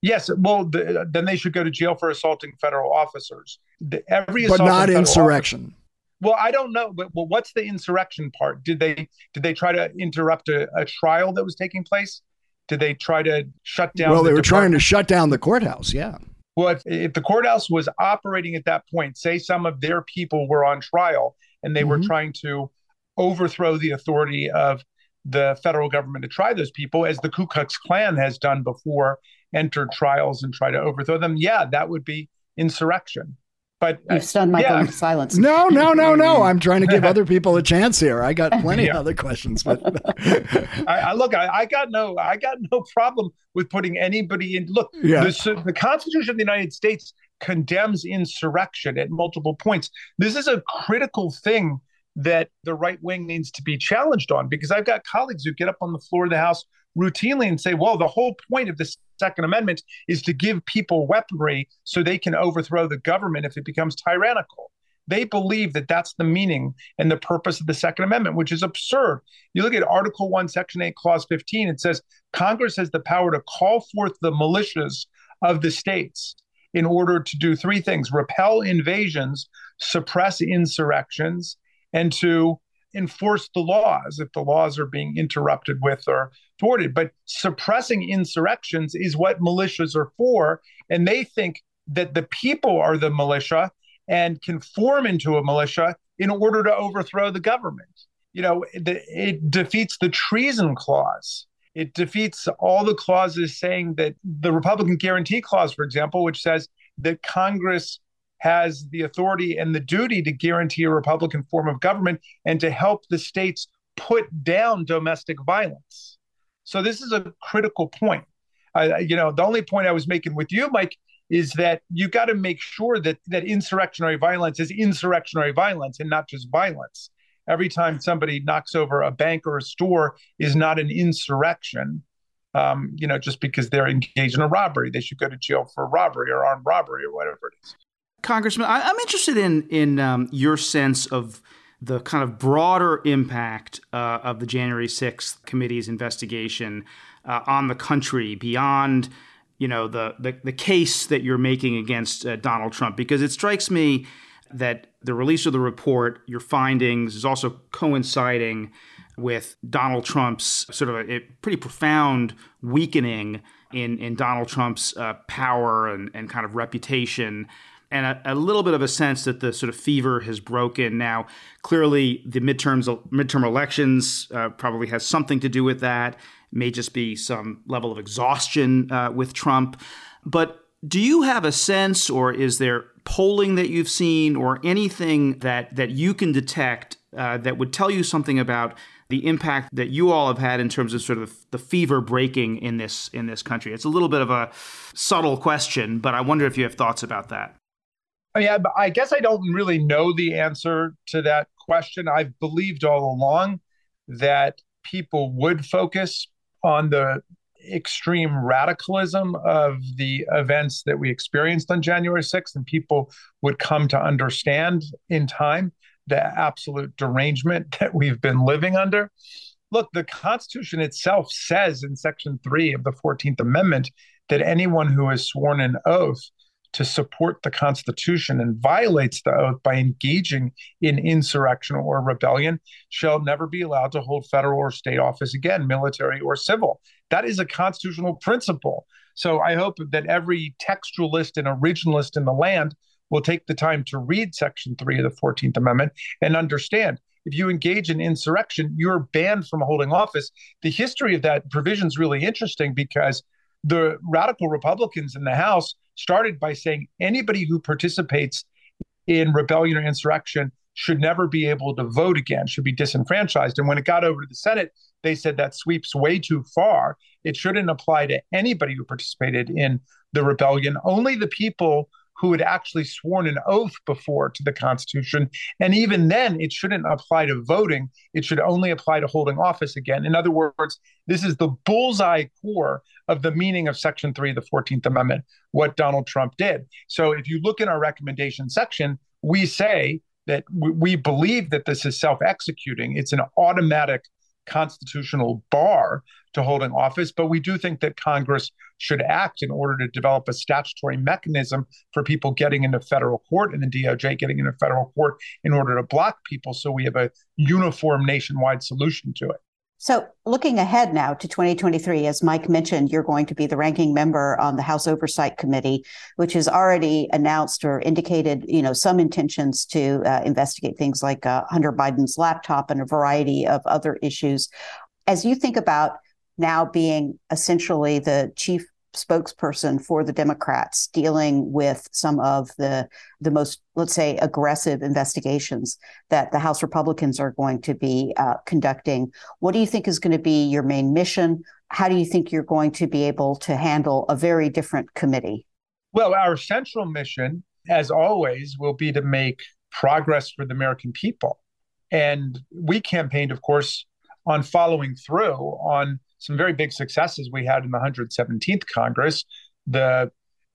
Yes, well, the, then they should go to jail for assaulting federal officers. The, every assault but not insurrection. Officer, well, I don't know, but well, what's the insurrection part? Did they did they try to interrupt a, a trial that was taking place? Did they try to shut down? Well, they the were department? trying to shut down the courthouse. Yeah. Well, if, if the courthouse was operating at that point, say some of their people were on trial and they mm-hmm. were trying to overthrow the authority of the federal government to try those people, as the Ku Klux Klan has done before, entered trials and try to overthrow them, yeah, that would be insurrection. But you've stunned Michael yeah. into silence. No, [LAUGHS] no, no, no. I'm trying to give other people a chance here. I got plenty yeah. of other questions, but [LAUGHS] I, I, look, I, I, got no, I got no problem with putting anybody in. Look, yeah. the, the Constitution of the United States condemns insurrection at multiple points. This is a critical thing that the right wing needs to be challenged on because I've got colleagues who get up on the floor of the House routinely and say, well, the whole point of the Second Amendment is to give people weaponry so they can overthrow the government if it becomes tyrannical. They believe that that's the meaning and the purpose of the Second Amendment, which is absurd. You look at Article 1, Section 8, Clause 15, it says Congress has the power to call forth the militias of the states in order to do three things repel invasions, suppress insurrections, and to enforce the laws if the laws are being interrupted with or thwarted. But suppressing insurrections is what militias are for. And they think that the people are the militia and can form into a militia in order to overthrow the government. You know, it, it defeats the treason clause. It defeats all the clauses saying that the Republican Guarantee Clause, for example, which says that Congress has the authority and the duty to guarantee a Republican form of government and to help the states put down domestic violence. So this is a critical point. Uh, you know, the only point I was making with you, Mike, is that you got to make sure that that insurrectionary violence is insurrectionary violence and not just violence. Every time somebody knocks over a bank or a store is not an insurrection. Um, you know, just because they're engaged in a robbery, they should go to jail for robbery or armed robbery or whatever it is. Congressman, I, am interested in in um, your sense of the kind of broader impact uh, of the January 6th committee's investigation uh, on the country beyond you know the, the, the case that you're making against uh, Donald Trump. Because it strikes me that the release of the report your findings is also coinciding with Donald Trump's sort of a, a pretty profound weakening in in Donald Trump's uh, power and, and kind of reputation and a, a, little bit of a sense that the sort of fever has broken. Now, clearly, the midterms midterm elections uh, probably has something to do with that. It may just be some level of exhaustion uh, with Trump. But do you have a sense, or is there polling that you've seen, or anything that that you can detect uh, that would tell you something about the impact that you all have had in terms of sort of the fever breaking in this in this country. It's a little bit of a subtle question, but I wonder if you have thoughts about that. Yeah, I guess I don't really know the answer to that question. I've believed all along that people would focus on the extreme radicalism of the events that we experienced on January 6th, and people would come to understand in time the absolute derangement [LAUGHS] that we've been living under. Look, the Constitution itself says in Section 3 of the 14th Amendment that anyone who has sworn an oath to support the Constitution and violates the oath by engaging in insurrection or rebellion shall never be allowed to hold federal or state office again, military or civil. That is a constitutional principle. So I hope that every textualist and originalist in the land will take the time to read Section 3 of the 14th Amendment and understand if you engage in insurrection, you're banned from holding office. The history of that provision is really interesting because the radical Republicans in the House started by saying anybody who participates in rebellion or insurrection should never be able to vote again, should be disenfranchised. And when it got over to the Senate, they said that sweeps way too far. It shouldn't apply to anybody who participated in the rebellion. Only the people who had actually sworn an oath before to the Constitution. And even then, it shouldn't apply to voting. It should only apply to holding office again. In other words, this is the bullseye core of the meaning of Section 3 of the 14th Amendment, what Donald Trump did. So if you look in our recommendation section, we say that we believe that this is self executing, it's an automatic constitutional bar to holding office, but we do think that Congress should act in order to develop a statutory mechanism for people getting into federal court and the DOJ getting into federal court in order to block people so we have a uniform nationwide solution to it. So, looking ahead now to 2023, as Mike mentioned, you're going to be the ranking member on the House Oversight Committee, which has already announced or indicated, you know, some intentions to uh, investigate things like uh, Hunter Biden's laptop and a variety of other issues. As you think about now being essentially the chief spokesperson for the Democrats dealing with some of the the most let's say aggressive investigations that the House Republicans are going to be uh, conducting. What do you think is going to be your main mission? How do you think you're going to be able to handle a very different committee? Well, our central mission, as always, will be to make progress for the American people. And we campaigned, of course, on following through on some very big successes we had in the 117th Congress. The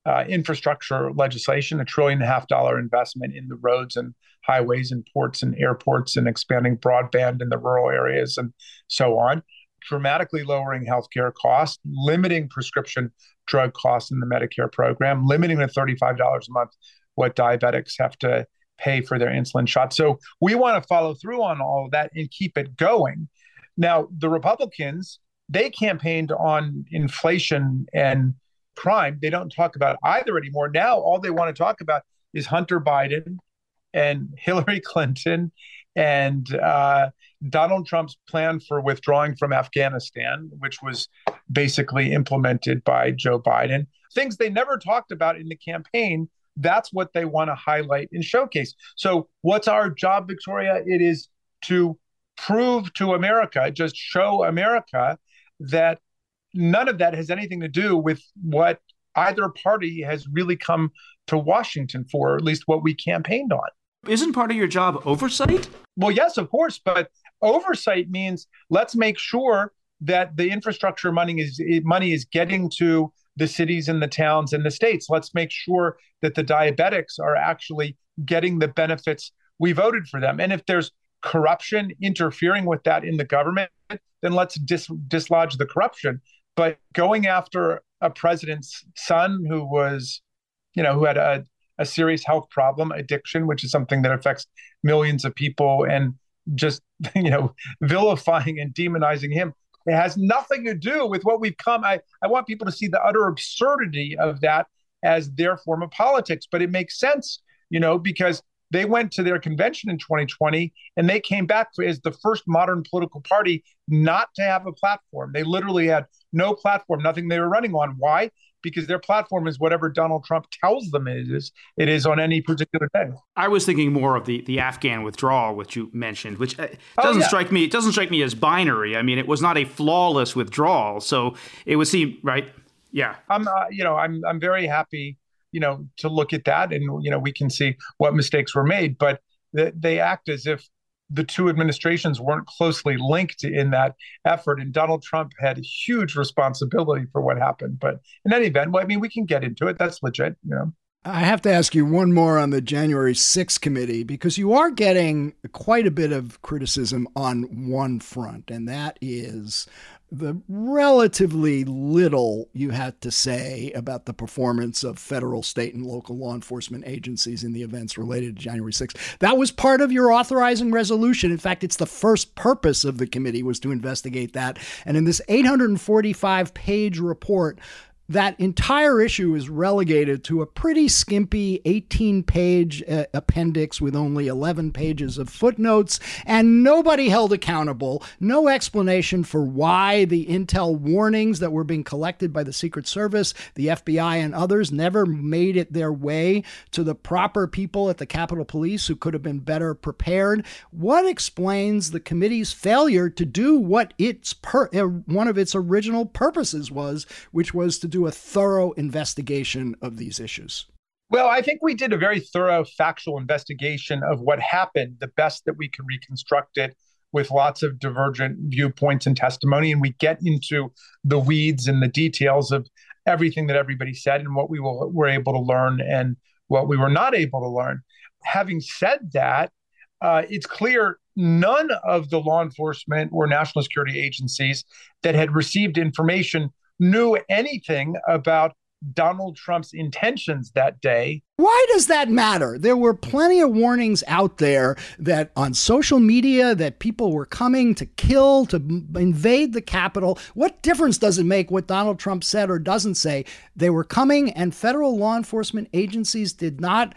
uh, infrastructure legislation, a trillion and a half dollar investment in the roads and highways and ports and airports and expanding broadband in the rural areas and so on, dramatically lowering healthcare costs, limiting prescription drug costs in the Medicare program, limiting to $35 a month what diabetics have to pay for their insulin shots. So we want to follow through on all of that and keep it going. Now, the Republicans they campaigned on inflation and crime. They don't talk about either anymore. Now, all they want to talk about is Hunter Biden and [LAUGHS] Hillary Clinton and uh, Donald Trump's plan for withdrawing from Afghanistan, which was basically implemented by Joe Biden. Things they never talked about in the campaign. That's what they want to highlight and showcase. So, what's our job, Victoria? It is to prove to America, just show America that none of that has anything to do with what either party has really come to Washington for, or at least what we campaigned on. Isn't part of your job oversight? Well, yes, of course, but oversight means let's make sure that the infrastructure money is money is getting to the cities and the towns and the states. Let's make sure that the diabetics are actually getting the benefits we voted for them. And if there's corruption interfering with that in the government, then let's dis- dislodge the corruption. But going after a president's son who was, you know, who had a, a serious health problem, addiction, which is something that affects millions of people, and just, [LAUGHS] you know, vilifying and demonizing him. It has nothing to do with what we've come. I, I want people to see the utter absurdity of that as their form of politics, but it makes sense, you know, because they went to their convention in 2020 and they came back as the first modern political party not to have a platform. They literally had no platform, nothing they were running on. Why? Because their platform is whatever Donald Trump tells them it is. It is on any particular day. I was thinking more of the the Afghan withdrawal, which you mentioned, which uh, doesn't oh, yeah. strike me. It doesn't strike me as binary. I mean, it was not a flawless withdrawal, so it would seem right. Yeah, I'm. Uh, you know, I'm. I'm very happy. You know, to look at that, and you know, we can see what mistakes were made, but they act as if the two administrations weren't closely linked in that effort, and Donald Trump had huge responsibility for what happened. But in any event, well, I mean, we can get into it. That's legit, you know. I have to ask you one more on the January 6th committee because you are getting quite a bit of criticism on one front, and that is the relatively little you had to say about the performance of federal, state, and local law enforcement agencies in the events related to January 6th. That was part of your authorizing resolution. In fact, it's the first purpose of the committee was to investigate that. And in this 845 page report, that entire issue is relegated to a pretty skimpy 18 page uh, appendix with only 11 pages of footnotes, and nobody held accountable. No explanation for why the intel warnings that were being collected by the Secret Service, the FBI, and others never made it their way to the proper people at the Capitol Police who could have been better prepared. What explains the committee's failure to do what its per- uh, one of its original purposes was, which was to do a thorough investigation of these issues? Well, I think we did a very thorough factual investigation of what happened, the best that we can reconstruct it with lots of divergent viewpoints and testimony. And we get into the weeds and the details of everything that everybody said and what we were able to learn and what we were not able to learn. Having said that, uh, it's clear none of the law enforcement or national security agencies that had received information knew anything about Donald Trump's intentions that day. Why does that matter? There were plenty of warnings out there that on social media that people were coming to kill, to invade the Capitol. What difference does it make what Donald Trump said or doesn't say? They were coming and federal law enforcement agencies did not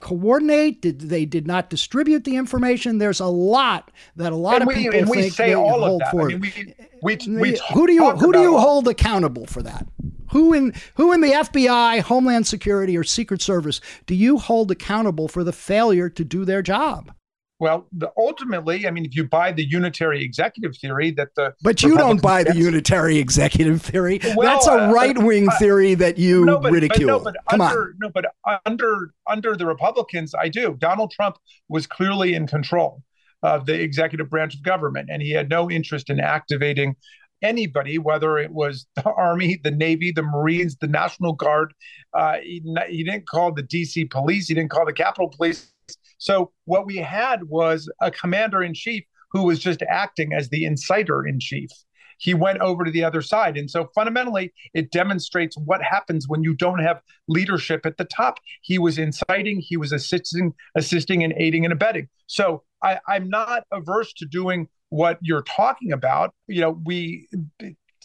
coordinate did they did not distribute the information. There's a lot that a lot and of we, people and we think say all of that. I mean, we, we, we who do you who do you hold accountable for that? Who in who in the FBI Homeland Security or Secret Service do you hold accountable for the failure to do their job well, the, ultimately, I mean, if you buy the unitary executive theory that the but you don't buy the unitary executive theory. Well, That's a right wing uh, theory that you no, but, ridicule. But no, but Come under, on. No, but under under the Republicans, I do. Donald Trump was clearly in control of the executive branch of government, and he had no interest in activating anybody, whether it was the [LAUGHS] Army, the Navy, the Marines, the National Guard. Uh, he, he didn't call the D.C. Police. He didn't call the Capitol Police so what we had was a commander in chief who was just acting as the inciter in chief. He went over to the other side. And so fundamentally, it demonstrates what happens when you don't have leadership at the top. He was inciting, he was assisting, assisting and aiding and abetting. So I, I'm not averse to doing what you're talking about. You know, we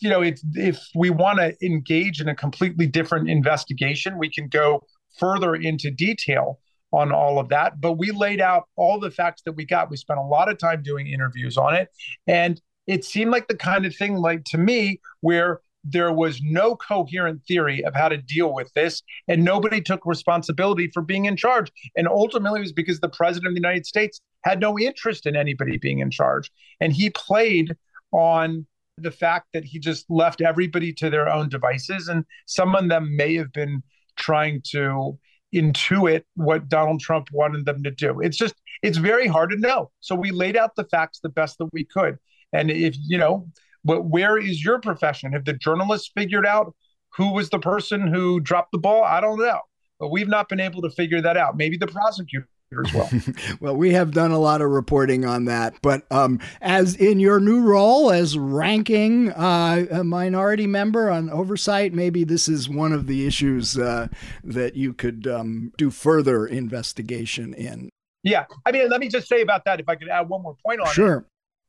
you know, if if we want to engage in a completely different investigation, we can go further into detail on all of that. But we laid out all the facts that we got. We spent a lot of time doing interviews on it. And it seemed like the kind of thing, like to me, where there was no coherent theory of how to deal with this, and nobody took responsibility for being in charge. And ultimately, it was because the president of the United States had no interest in anybody being in charge. And he played on the fact that he just left everybody to their own devices. And some of them may have been trying to intuit what Donald Trump wanted them to do. It's just, it's very hard to know. So we laid out the facts the best that we could. And if, you know, but where is your profession? Have the journalists figured out who was the person who dropped the ball? I don't know. But we've not been able to figure that out. Maybe the prosecutor as well. [LAUGHS] well, we have done a lot of reporting on that. But um, as in your new role as ranking uh, a minority member on oversight, maybe this is one of the issues uh, that you could um, do further investigation in. Yeah. I mean, let me just say about that, if I could add one more point on sure. it. Sure.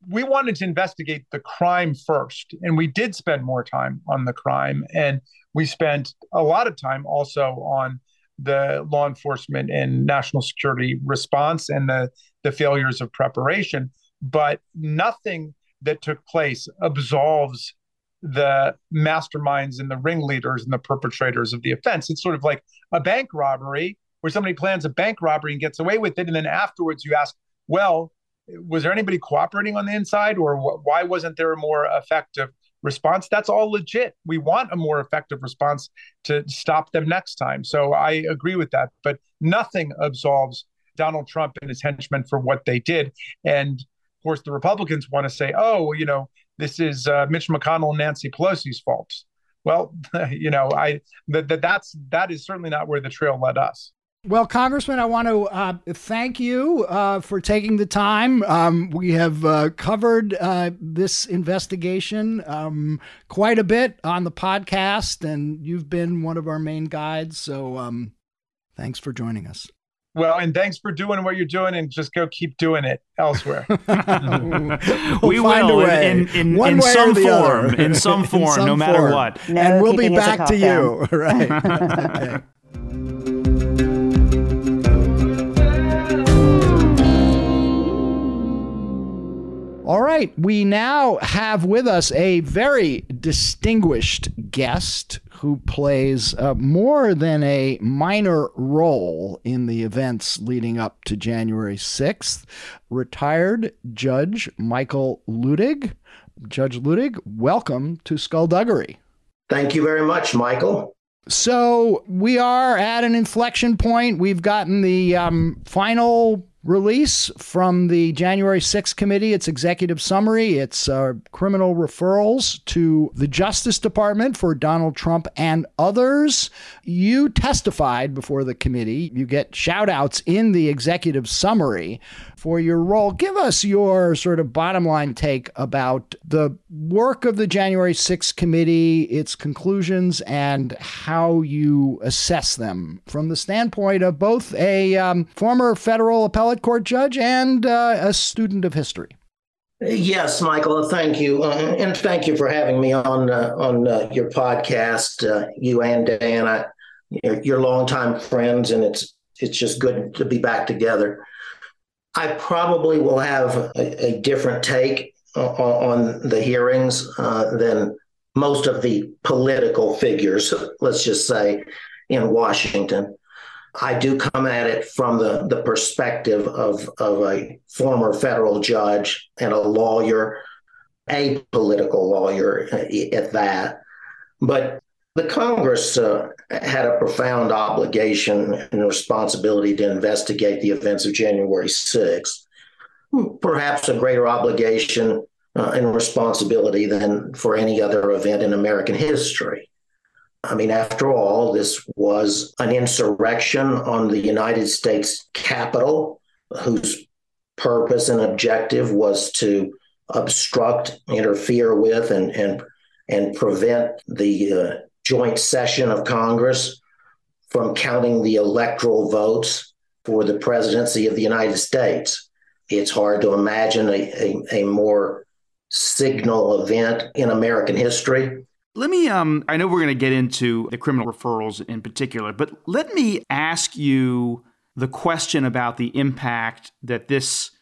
We wanted to investigate the crime first, and we did spend more time on the crime. And we spent a lot of time also on the law enforcement and national security response and the, the failures of preparation. But nothing that took place absolves the masterminds and the ringleaders and the perpetrators of the offense. It's sort of like a bank robbery where somebody plans a bank robbery and gets away with it. And then afterwards you ask, well, was there anybody cooperating on the inside or wh- why wasn't there a more effective response? That's all legit. We want a more effective response to stop them next time. So I agree with that. But nothing absolves Donald Trump and his henchmen for what they did. And of course, the Republicans want to say, oh, you know, this is uh, Mitch McConnell and Nancy Pelosi's fault. Well, [LAUGHS] you know, I that, that that's that is certainly not where the trail led us. Well, Congressman, I want to uh, thank you uh, for taking the time. Um, we have uh, covered uh, this investigation um, quite a bit on the podcast, and you've been one of our main guides. So um, thanks for joining us. Well, and thanks for doing what you're doing, and just go keep doing it elsewhere. [LAUGHS] we'll we will in, in, in, in some [LAUGHS] form, in some form, in some no matter form. what. No, and we'll be back to you. [LAUGHS] Right. okay. All right, we now have with us a very distinguished guest who plays uh, more than a minor role in the events leading up to January 6th. Retired Judge Michael Luttig. Judge Luttig, welcome to Skullduggery. Thank you very much, Michael. So we are at an inflection point. We've gotten the um, final release from the January 6th committee. It's executive summary, it's uh, criminal referrals to the Justice Department for Donald Trump and others. You testified before the committee. You get shout outs in the executive summary for your role. Give us your sort of bottom line take about the work of the January 6th committee, its conclusions, and how you assess them from the standpoint of both a um, former federal appellate court judge and uh, a student of history. Yes, Michael. Thank you, uh, and thank you for having me on uh, on uh, your podcast. Uh, you and Dan, I, you're, you're longtime friends, and it's it's just good to be back together. I probably will have a, a different take on, on the hearings uh, than most of the political figures, let's just say, in Washington. I do come at it from the, the perspective of, of a former federal judge and a lawyer, a political lawyer at that. But the Congress uh, had a profound obligation and responsibility to investigate the events of January 6th, perhaps a greater obligation uh, and responsibility than for any other event in American history. I mean, after all, this was an insurrection on the United States Capitol, whose purpose and objective was to obstruct, interfere with, and and and prevent the uh, joint session of Congress from counting the electoral votes for the presidency of the United States. It's hard to imagine a, a, a more signal event in American history. Let me, um, I know we're going to get into the criminal referrals in particular, but let me ask you the question about the impact that this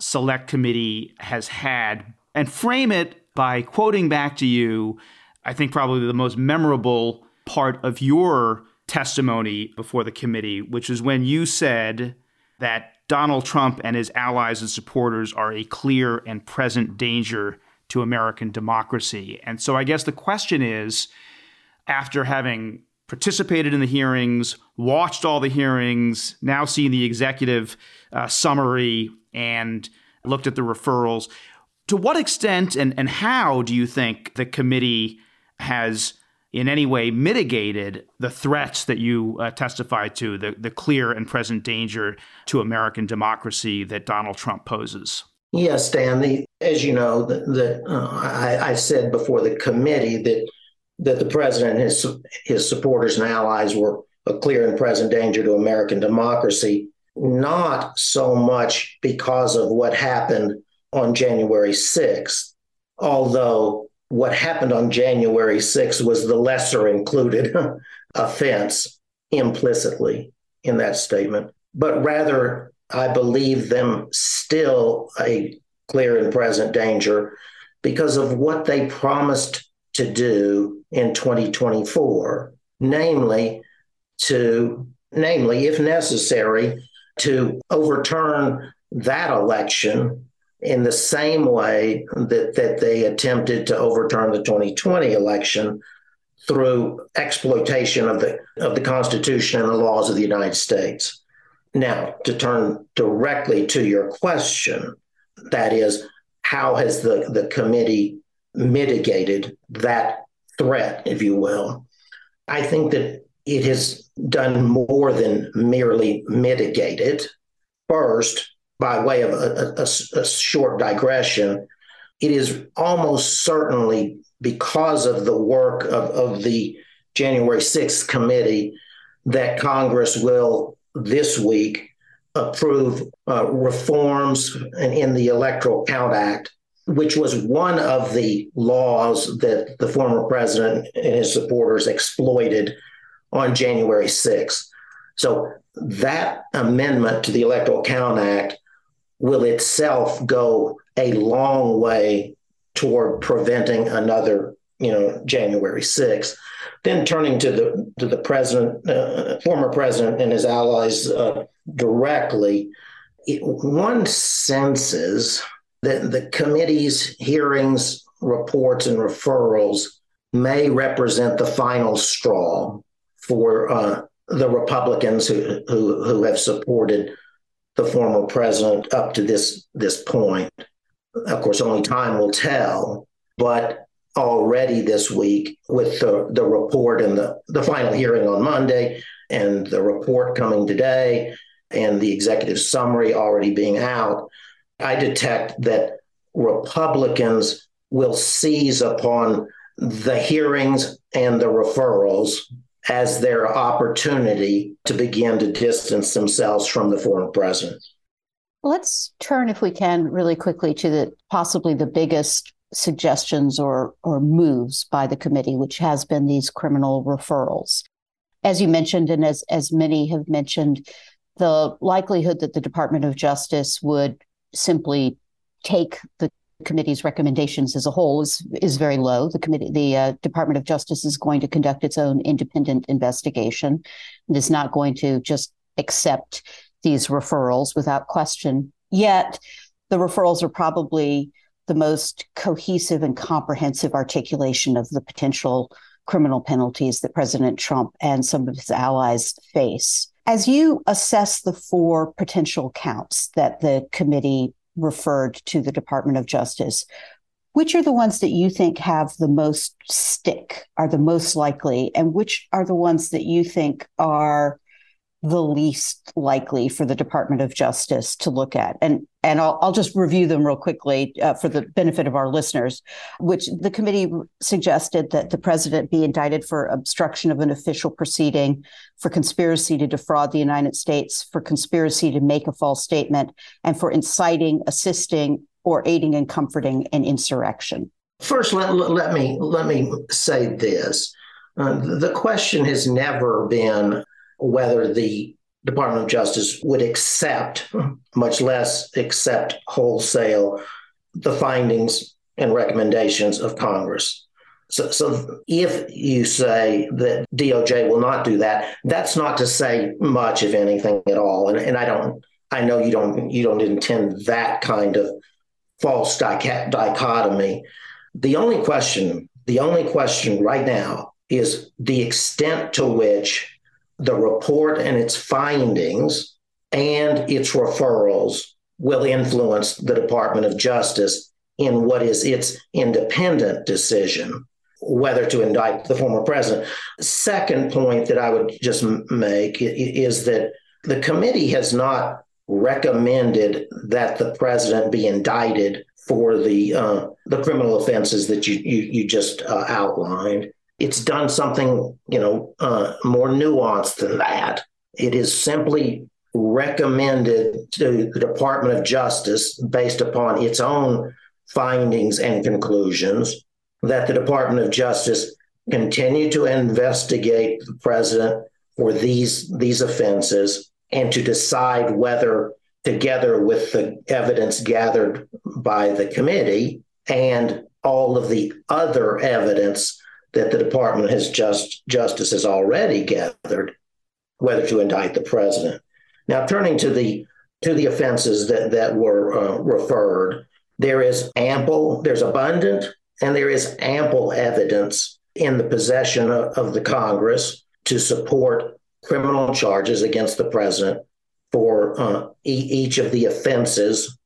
select committee has had and frame it by quoting back to you I think probably the most memorable part of your testimony before the committee, which is when you said that Donald Trump and his allies and supporters are a clear and present danger to American democracy. And so I guess the question is after having participated in the hearings, watched all the hearings, now seen the executive uh, summary, and looked at the referrals, to what extent and, and how do you think the committee has in any way mitigated the threats that you uh, testified to, the, the clear and present danger to American democracy that Donald Trump poses? Yes, Dan. The, as you know, that uh, I, I, said before the committee that that the president and his his supporters and allies were a clear and present danger to American democracy, not so much because of what happened on January 6th, although what happened on January 6th was the lesser included [LAUGHS] offense implicitly in that statement, but rather, I believe them still a clear and present danger because of what they promised to do in 2024, namely to namely, if necessary, to overturn that election in the same way that, that they attempted to overturn the 2020 election through exploitation of the of the Constitution and the laws of the United States. Now, to turn directly to your question, that is, how has the, the committee mitigated that threat, if you will? I think that it has done more than merely mitigate it. First, by way of a, a, a, short digression, it is almost certainly because of the work of, of the January 6th committee that Congress will this week approve uh, reforms in, in the Electoral Count Act, which was one of the laws that the former president and his supporters exploited on January 6th. So that amendment to the Electoral Count Act will itself go a long way toward preventing another, you know, January 6th. Then turning to the to the president, uh, former president and his allies uh, directly, it, one senses that the committee's hearings, reports, and referrals may represent the final straw for uh, the Republicans who, who who have supported the former president up to this this point. Of course, only time will tell. But already this week, with the, the report and the, the final hearing on Monday, and the report coming today, and the executive summary already being out, I detect that Republicans will seize upon the hearings and the referrals as their opportunity to begin to distance themselves from the former president. Let's turn, if we can, really quickly to the possibly the biggest suggestions or or moves by the committee, which has been these criminal referrals. As you mentioned, and as as many have mentioned, the likelihood that the Department of Justice would simply take the committee's recommendations as a whole is is very low. The committee, the uh, Department of Justice, is going to conduct its own independent investigation. It is not going to just accept these referrals without question. Yet, the referrals are probably the most cohesive and comprehensive articulation of the potential criminal penalties that President Trump and some of his allies face. As you assess the four potential counts that the committee referred to the Department of Justice. Which are the ones that you think have the most stick, are the most likely, and which are the ones that you think are the least likely for the Department of Justice to look at. And and I'll, I'll just review them real quickly uh, for the benefit of our listeners. Which the committee suggested that the president be indicted for obstruction of an official proceeding, for conspiracy to defraud the United States, for conspiracy to make a false statement, and for inciting, assisting, or aiding and comforting an insurrection. First, let, let me let me say this: uh, the question has never been whether the Department of Justice would accept, hmm. much less accept wholesale, the findings and recommendations of Congress. So, so if you say that DOJ will not do that, that's not to say much, of anything, at all. And, and I don't, I know you don't, you don't intend that kind of false dichotomy. The only question, the only question right now is the extent to which the report and its findings and its referrals will influence the Department of Justice in what is its independent decision whether to indict the former president. Second point that I would just make is that the committee has not recommended that the president be indicted for the uh, the criminal offenses that you you, you just uh, outlined it's done something, you know, uh, more nuanced than that. It is simply recommended to the Department of Justice, based upon its own findings and conclusions, that the Department of Justice continue to investigate the president for these these offenses and to decide whether together with the evidence gathered by the committee and all of the other evidence that the Department has just justice has already gathered, whether to indict the president. Now, turning to the to the offenses that that were uh, referred, there is ample, there's abundant, and there is ample evidence in the possession of, of the Congress to support criminal charges against the president for uh, e- each of the offenses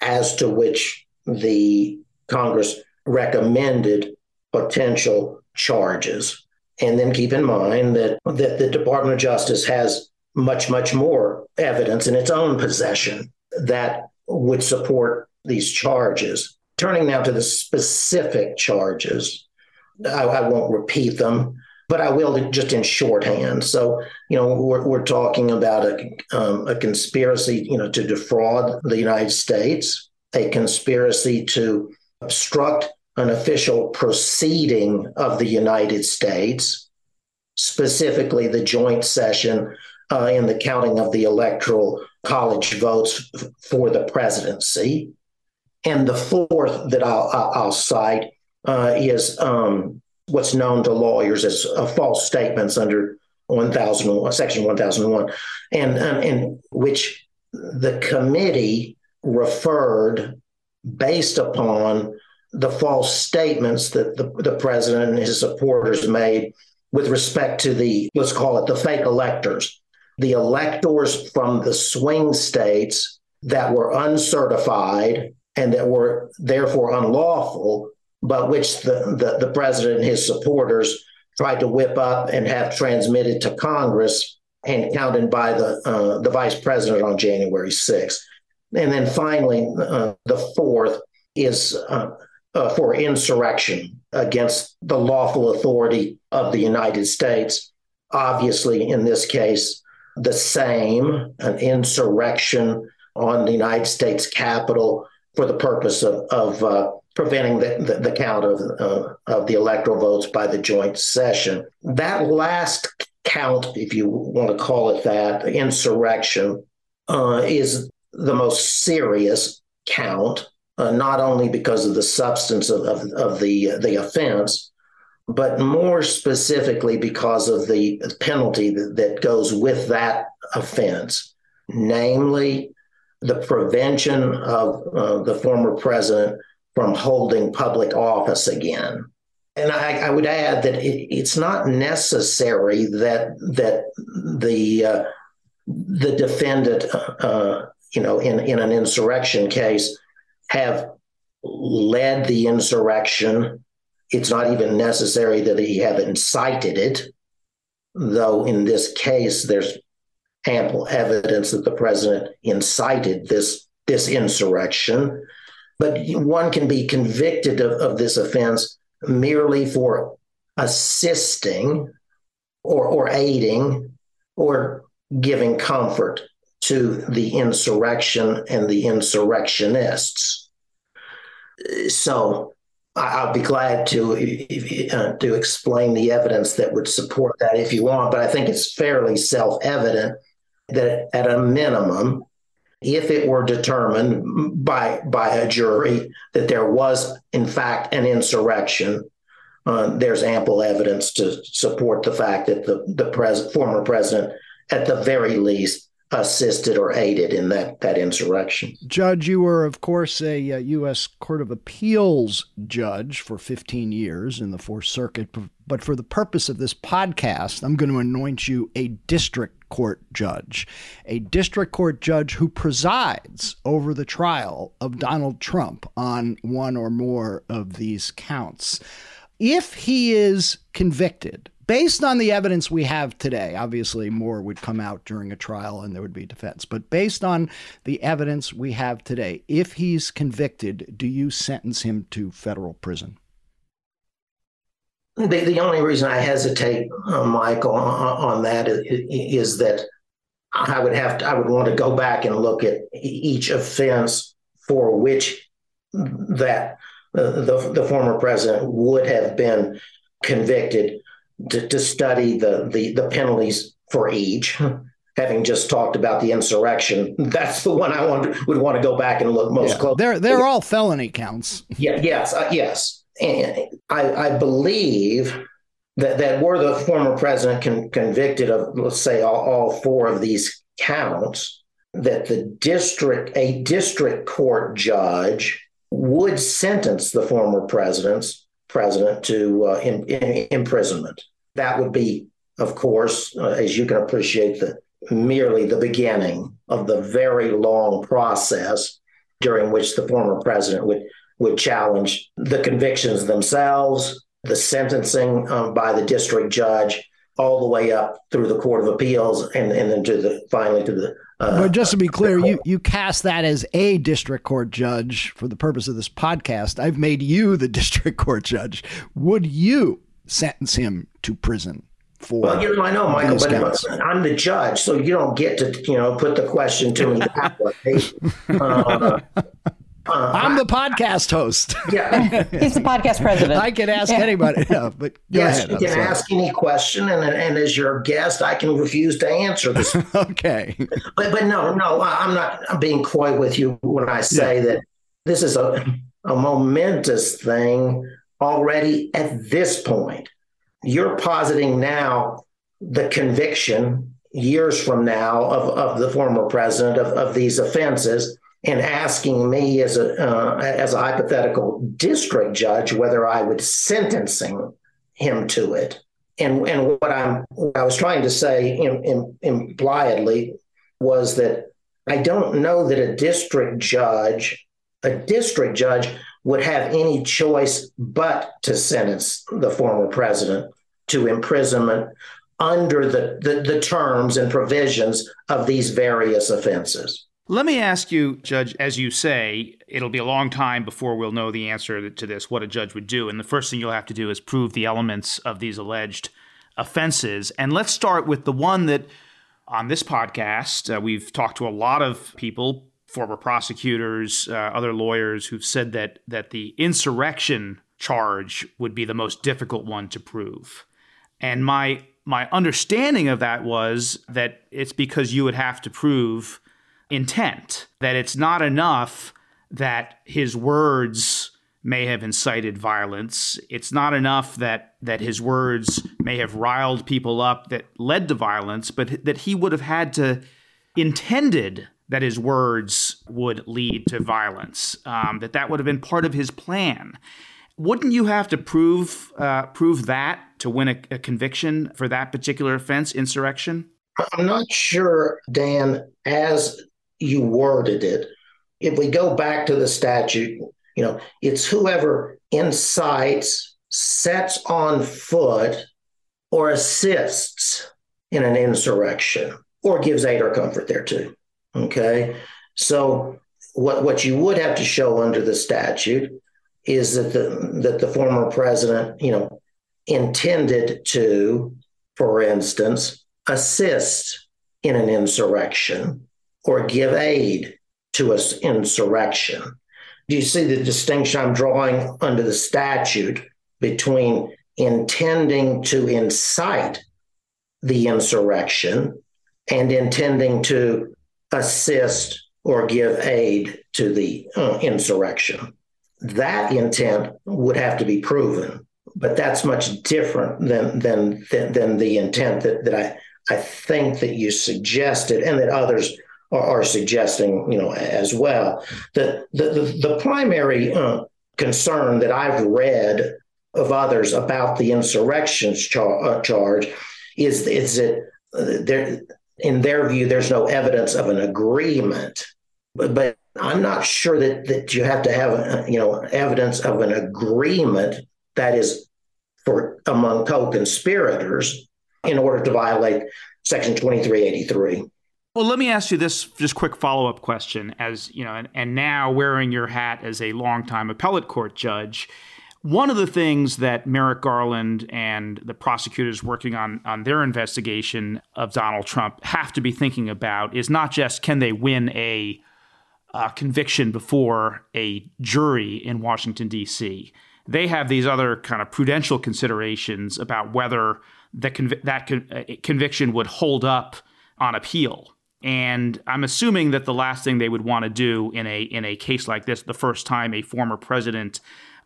as to which the Congress recommended potential charges. And then keep in mind that, that the Department of Justice has much, much more evidence in its own possession that would support these charges. Turning now to the specific charges, I, I won't repeat them, but I will just in shorthand. So, you know, we're, we're talking about a, um, a conspiracy, you know, to defraud the United States, a conspiracy to obstruct an official proceeding of the United States, specifically the joint session uh, in the counting of the electoral college votes f- for the presidency. And the fourth that I'll, I'll cite uh, is um, what's known to lawyers as uh, false statements under 1001, Section 1001, and, and, and which the committee referred based upon the false statements that the, the president and his supporters made with respect to the, let's call it the fake electors, the electors from the swing states that were uncertified and that were therefore unlawful, but which the, the, the president and his supporters tried to whip up and have transmitted to Congress and counted by the, uh, the vice president on January 6th. And then finally, uh, the fourth is uh, uh, for insurrection against the lawful authority of the United States. Obviously, in this case, the same an insurrection on the United States Capitol for the purpose of, of uh, preventing the, the, the, count of, uh, of the electoral votes by the joint session. That last count, if you want to call it that, insurrection, uh, is the most serious count uh, not only because of the substance of, of, of the, the offense, but more specifically because of the penalty that, that goes with that offense, namely the prevention of uh, the former president from holding public office again. And I, I would add that it, it's not necessary that that the uh, the defendant, uh, you know, in, in an insurrection case, have led the insurrection. It's not even necessary that he have incited it, though in this case, there's ample evidence that the president incited this, this insurrection. But one can be convicted of, of this offense merely for assisting or, or aiding or giving comfort to the insurrection and the insurrectionists. So I'll be glad to uh, to explain the evidence that would support that if you want, but I think it's fairly self-evident that at a minimum, if it were determined by by a jury that there was in fact an insurrection, uh, there's ample evidence to support the fact that the the pres- former president, at the very least, assisted or aided in that that insurrection. Judge, you were of course a, uh, U.S. Court of Appeals judge for 15 years in the Fourth Circuit, but for the purpose of this podcast, I'm going to anoint you a district court judge, a district court judge who presides over the trial of Donald Trump on one or more of these counts. If he is convicted based on the evidence we have today, obviously more would come out during a trial and there would be defense. But based on the evidence we have today, if he's convicted, do you sentence him to federal prison? The, the only reason I hesitate, uh, Michael, on, on that is, is that I would have to, I would want to go back and look at each offense for which that uh, the, the former president would have been convicted to, to study the, the, the penalties for each. [LAUGHS] having just talked about the insurrection, [LAUGHS] that's the one I want, would want to go back and look most Yeah, closely. they're they're all felony counts. Yeah, yes, uh, yes. And I, I believe that, that were the former president con- convicted of, let's say, all, all four of these counts, that the district, a district court judge would sentence the former president's president to uh, in, in, imprisonment. That would be, of course, uh, as you can appreciate, the merely the beginning of the very long process during which the former president would would challenge the convictions themselves, the sentencing um, by the district judge, all the way up through the court of appeals, and and then to the finally to the. Uh, But just to be clear, you, you cast that as a district court judge for the purpose of this podcast. I've made you the [LAUGHS] district court judge. Would you sentence him to prison for? Well, you know, I know, Michael, but counts? I'm the judge, so you don't get to, you know, put the question to me that [LAUGHS] way. Uh, uh, I'm the podcast host. [LAUGHS] yeah. He's the podcast president. I can ask Yeah. anybody. [LAUGHS] Yeah, but go Yes, ahead. you I'm can sorry. ask any question, and, and as your guest, I can refuse to answer this. Okay. but but no, no, I- I'm not I'm being coy with you when I say that this is a a momentous thing already at this point. You're positing now the conviction years from now of, of the former president of, of these offenses and asking me as a uh, as a hypothetical district judge whether I would sentencing him to it. And and what I'm what I was trying to say in, in, impliedly was that I don't know that a district judge, a district judge would have any choice but to sentence the former president to imprisonment under the, the, the terms and provisions of these various offenses. Let me ask you, Judge, as you say, it'll be a long time before we'll know the answer to this, what a judge would do. And the first thing you'll have to do is prove the elements of these alleged offenses. And let's start with the one that on this podcast, uh, we've talked to a lot of people, former prosecutors, uh, other lawyers who've said that that the insurrection charge would be the most difficult one to prove. And my my understanding of that was that it's because you would have to prove intent, that it's not enough that his words may have incited violence. It's not enough that that his words may have riled people up that led to violence, but that he would have had to intended that his words would lead to violence. Um, that that would have been part of his plan. Wouldn't you have to prove uh, prove that to win a, a conviction for that particular offense, insurrection? I'm not sure, Dan, as you worded it, if we go back to the statute, you know, it's whoever incites, sets on foot, or assists in an insurrection, or gives aid or comfort thereto. Okay. So what, what you would have to show under the statute is that the that the former president, you know, intended to, for instance, assist in an insurrection or give aid to an insurrection. Do you see the distinction I'm drawing under the statute between intending to incite the insurrection and intending to assist or give aid to the uh, insurrection? That intent would have to be proven but that's much different than than than, than the intent that, that I I think that you suggested and that others are, are suggesting, you know, as well. The the the, the primary uh, concern that I've read of others about the insurrections char- uh, charge is is that uh, there in their view there's no evidence of an agreement, but but I'm not sure that that you have to have you know evidence of an agreement that is for among co-conspirators in order to violate section 2383 well let me ask you this just quick follow-up question as you know and, and now wearing your hat as a longtime appellate court judge one of the things that Merrick Garland and the prosecutors working on, on their investigation of Donald Trump have to be thinking about is not just can they win a uh, conviction before a jury in Washington, D.C., they have these other kind of prudential considerations about whether the conv- that con- uh, conviction would hold up on appeal. And I'm assuming that the last thing they would want to do in a in a case like this, the first time a former president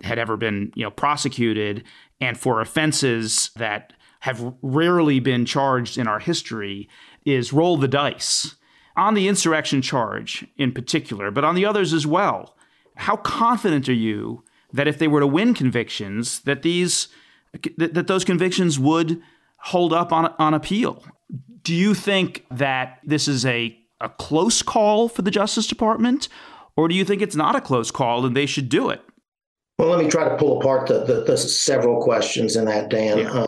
had ever been, you know, prosecuted and for offenses that have rarely been charged in our history, is roll the dice on the insurrection charge in particular, but on the others as well. How confident are you that if they were to win convictions, that these that, that those convictions would hold up on on appeal? Do you think that this is a a close call for the Justice Department, or do you think it's not a close call and they should do it? Well, let me try to pull apart the, the, the several questions in that, Dan. Yeah. Uh,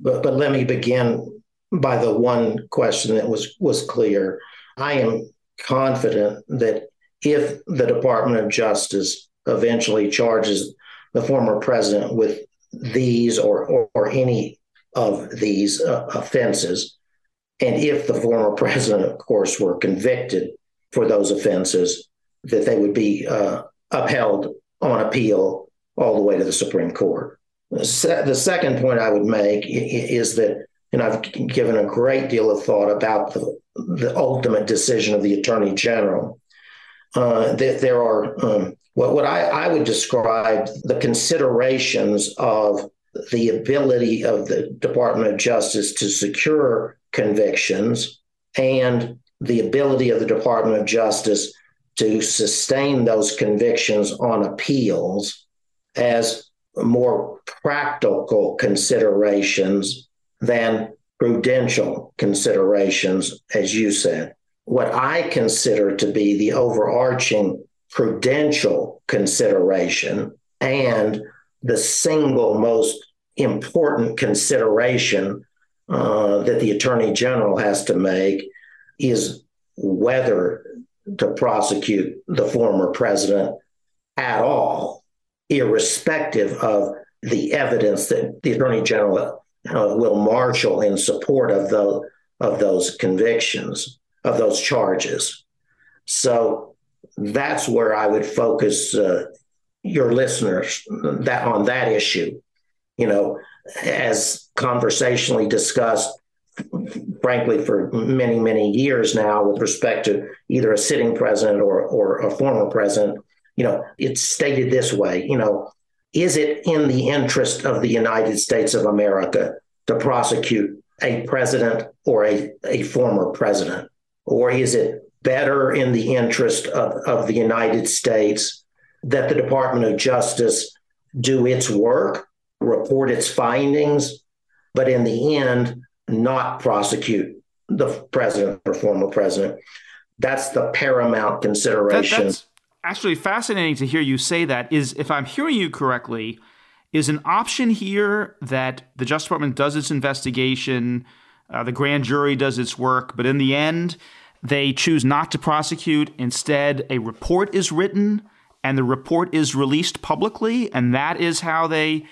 but but let me begin by the one question that was was clear. I am confident that if the Department of Justice eventually charges the former president with these or or, or any of these uh, offenses, and if the former [LAUGHS] president, of course, were convicted for those offenses, that they would be uh, upheld on appeal all the way to the Supreme Court. The, se- the second point I would make is that, and I've given a great deal of thought about the, the ultimate decision of the Attorney General. Uh, that there are um, what, what I, I would describe the considerations of the ability of the Department of Justice to secure convictions and the ability of the Department of Justice to sustain those convictions on appeals as more practical considerations than prudential considerations, as you said. What I consider to be the overarching prudential consideration and the single most important consideration uh, that the attorney general has to make is whether to prosecute the former president at all, irrespective of the evidence that the attorney general uh, will marshal in support of those of those convictions of those charges. So that's where I would focus uh, your listeners that on that issue. You know, as conversationally discussed, frankly, for many, many years now with respect to either a sitting president or, or a former president. You know, it's stated this way, you know, is it in the interest of the United States of America to prosecute a president or a, a former president? Or is it better in the interest of, of the United States that the Department of Justice do its work, report its findings, but in the end, not prosecute the president or former president. That's the paramount consideration. That, that's actually fascinating to hear you say that. Is if I'm hearing you correctly, is an option here that the Justice Department does its investigation, uh, the grand jury does its work, but in the end, they choose not to prosecute. Instead, a report is written and the report is released publicly, and that is how they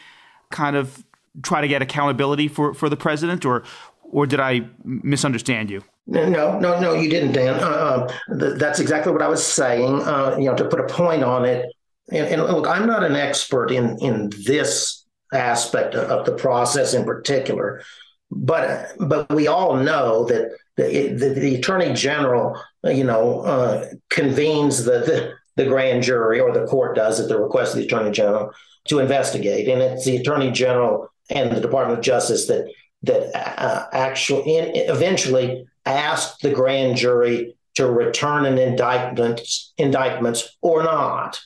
kind of try to get accountability for, for the president, or or did I misunderstand you? No, no, no, you didn't, Dan. Uh, uh, th- that's exactly what I was saying. Uh, you know, to put a point on it, and, and, look, I'm not an expert in in this aspect of, of the process in particular, but but we all know that the, the, the attorney general, you know, uh, convenes the, the the grand jury or the court does at the request of the attorney general to investigate, and it's the attorney general and the Department of Justice that that uh, actually eventually asked the grand jury to return an indictment indictments or not.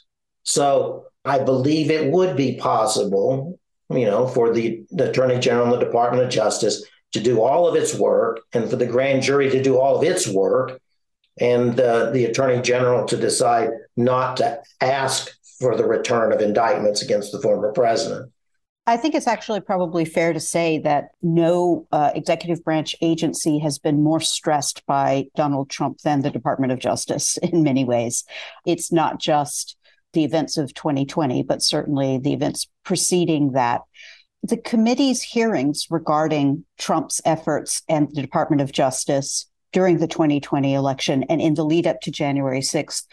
So I believe it would be possible, you know, for the, the Attorney General and the Department of Justice to do all of its work and for the grand jury to do all of its work and uh, the Attorney General to decide not to ask for the return of indictments against the former president. I think it's actually probably fair to say that no uh, executive branch agency has been more stressed by Donald Trump than the Department of Justice [LAUGHS] in many ways. It's not just the events of 2020, but certainly the events preceding that. The committee's hearings regarding Trump's efforts and the Department of Justice during the 2020 election and in the lead up to January 6th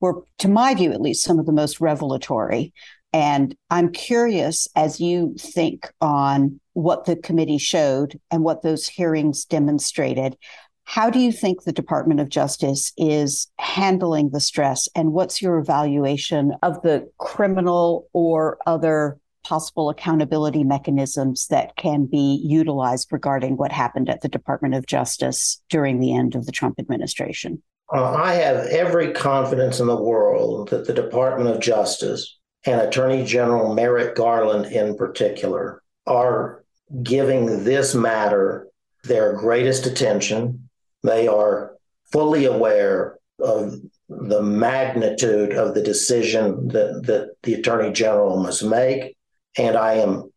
were, to my view at least, some of the most revelatory. And I'm curious as you think on what the committee showed and what those hearings demonstrated, How do you think the Department of Justice is handling the stress? And what's your evaluation of the criminal or other possible accountability mechanisms that can be utilized regarding what happened at the Department of Justice during the end of the Trump administration? Uh, I have every confidence in the world that the Department of Justice and Attorney General Merrick Garland in particular are giving this matter their greatest attention they are fully aware of the magnitude of the decision that, that the Attorney General must make. And I am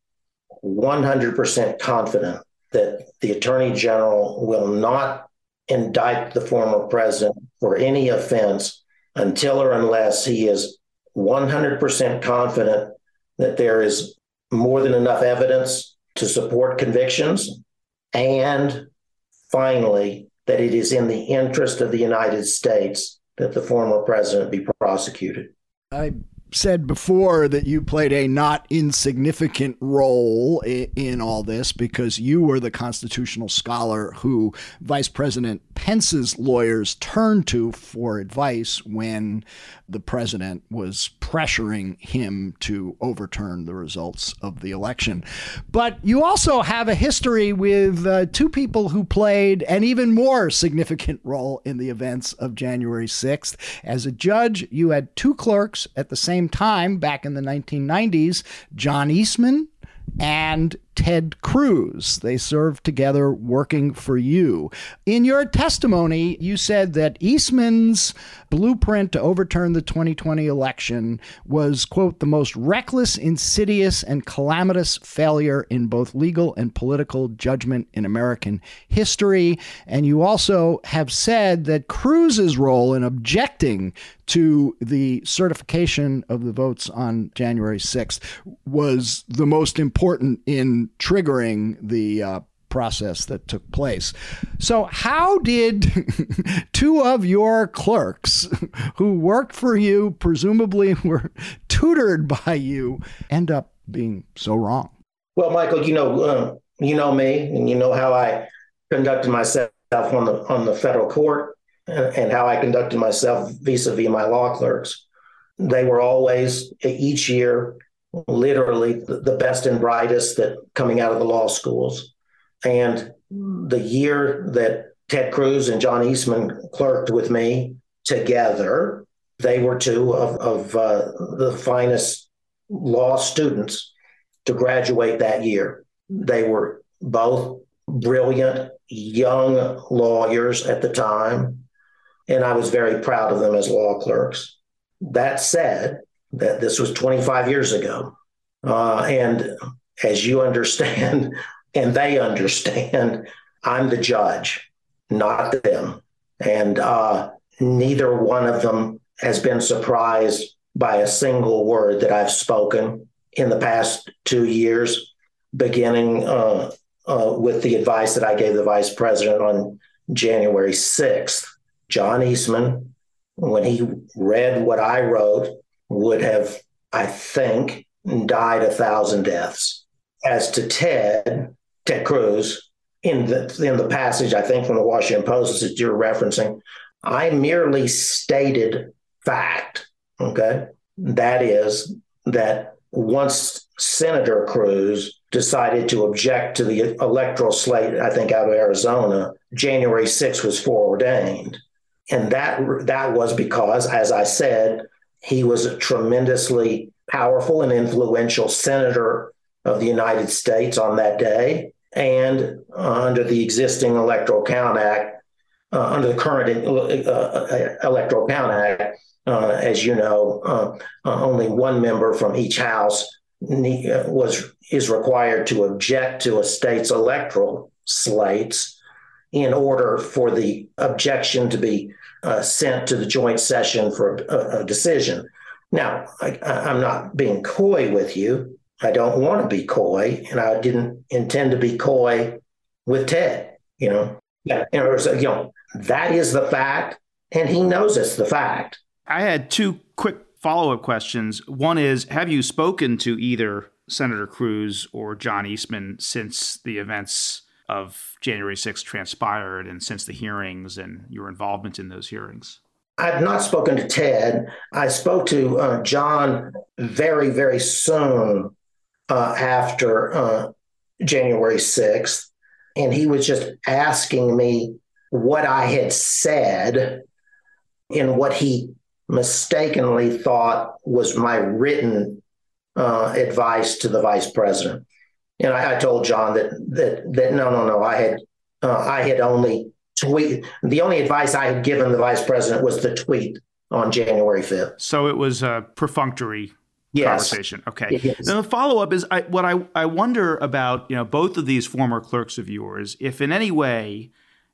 100% confident that the Attorney General will not indict the former president for any offense until or unless he is 100% confident that there is more than enough evidence to support convictions. And finally, that it is in the interest of the United States that the former president be prosecuted. I said before that you played a not insignificant role in all this because you were the constitutional scholar who Vice President Pence's lawyers turned to for advice when the president was pressuring him to overturn the results of the election. But you also have a history with uh, two people who played an even more significant role in the events of January 6th. As a judge, you had two clerks at the same time back in the 1990s John Eastman and Ted Cruz. They served together working for you. In your testimony, you said that Eastman's blueprint to overturn the 2020 election was, quote, the most reckless, insidious, and calamitous failure in both legal and political judgment in American history. And you also have said that Cruz's role in objecting to the certification of the votes on January 6th was the most important in triggering the uh, process that took place. So, how did [LAUGHS] two of your clerks who worked for you, presumably were tutored by you, end up being so wrong? Well, Michael, you know, uh, you know me, and you know how I conducted myself on the on the federal court, and, and how I conducted myself vis-a-vis my law clerks. They were always each year literally the best and brightest that coming out of the law schools. And the year that Ted Cruz and John Eastman clerked with me together, they were two of, of uh, the finest law students to graduate that year. They were both brilliant young lawyers at the time, and I was very proud of them as law clerks. That said, that this was 25 years ago. Uh, and as you understand, [LAUGHS] and they understand, I'm the judge, not them. And uh, neither one of them has been surprised by a single word that I've spoken in the past two years, beginning uh, uh with the advice that I gave the vice president on January 6th. John Eastman, when he read what I wrote, would have, I think, died a thousand deaths. As to Ted, Ted Cruz, in the in the passage, I think from the Washington Post that you're referencing, I merely stated fact. Okay. That is that once Senator Cruz decided to object to the electoral slate, I think out of Arizona, January 6th was foreordained. And that that was because, as I said, he was a tremendously powerful and influential senator of the United States on that day. And uh, under the existing Electoral Count Act, uh, under the current uh, uh Electoral Count Act, uh, as you know, uh, only one member from each house was is required to object to a state's electoral slates in order for the objection to be uh, sent to the joint session for a, a decision. Now, I, I'm not being coy with you. I don't want to be coy, and I didn't intend to be coy with Ted. You know, yeah, Was, you know, that is the fact, and he knows it's the fact. I had two quick follow up questions. One is Have you spoken to either Senator Cruz or John Eastman since the events of January 6th transpired and since the hearings and your involvement in those hearings? I've not spoken to Ted. I spoke to uh, John very, very soon uh, after uh, January 6th, and he was just asking me what I had said in what he mistakenly thought was my written uh, advice to the vice president. And I, I, told John that that that no, no, no. I had uh, I had only tweet. The only advice I had given the vice president was the tweet on January fifth. So it was a perfunctory yes. conversation. Okay. Yes. Now the follow up is I, what I I wonder about you know both of these former clerks of yours, if in any way,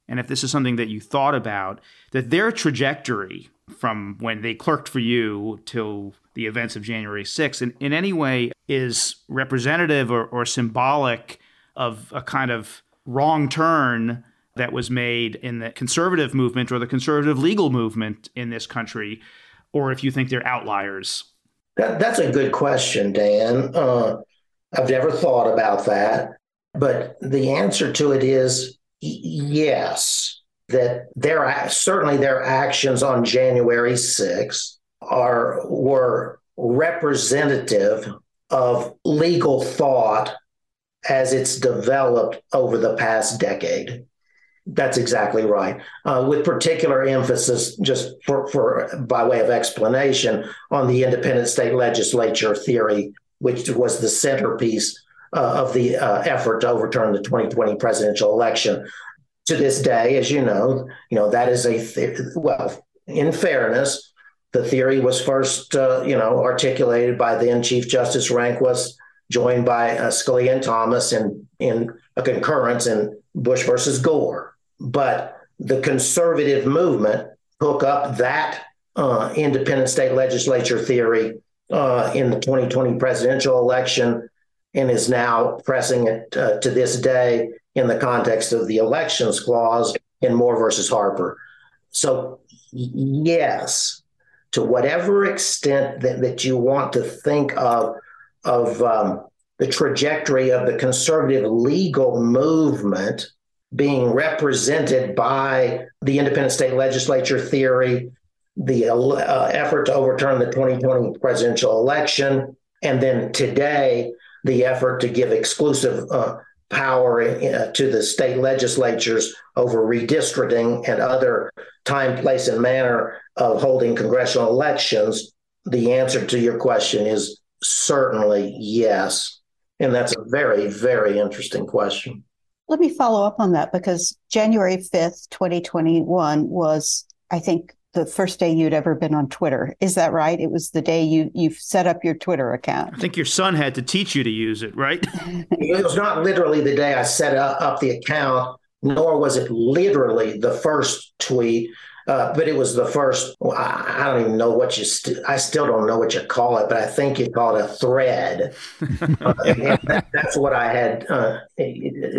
and if this is something that you thought about, that their trajectory from when they clerked for you till the events of January 6th in, in any way is representative or, or symbolic of a kind of wrong turn that was made in the conservative movement or the conservative legal movement in this country, or if you think they're outliers? That, that's a good question, Dan. Uh, I've never thought about that. But the answer to it is yes that their certainly their actions on January 6th are were representative of legal thought as it's developed over the past decade. That's exactly right. Uh, with particular emphasis, just for, for by way of explanation, on the independent state legislature theory, which was the centerpiece uh, of the uh, effort to overturn the 2020 presidential election to this day, as you know, you know that is a th- well. In fairness, the theory was first, uh, you know, articulated by then Chief Justice Rehnquist, joined by uh, Scalia and Thomas in in a concurrence in Bush versus Gore. But the conservative movement took up that uh, independent state legislature theory uh, in the 2020 presidential election and is now pressing it uh, to this day in the context of the elections clause in Moore versus Harper. So, yes, to whatever extent that, that you want to think of, of um, the trajectory of the conservative legal movement being represented by the independent state legislature theory, the uh, effort to overturn the 2020 presidential election, and then today, the effort to give exclusive uh, power uh, to the state legislatures over redistricting and other time, place, and manner of holding congressional elections? The answer to your question is certainly yes. And that's a very, very interesting question. Let me follow up on that because January 5th, 2021 was, I think, the first day you'd ever been on Twitter. Is that right? It was the day you you set up your Twitter account. I think your son had to teach you to use it, right? [LAUGHS] it was not literally the day I set up the account, nor was it literally the first tweet. Uh, but it was the first. I, don't even know what you. St- I still don't know what you call it, but I think you call it a thread. [LAUGHS] uh, that, that's what I had uh,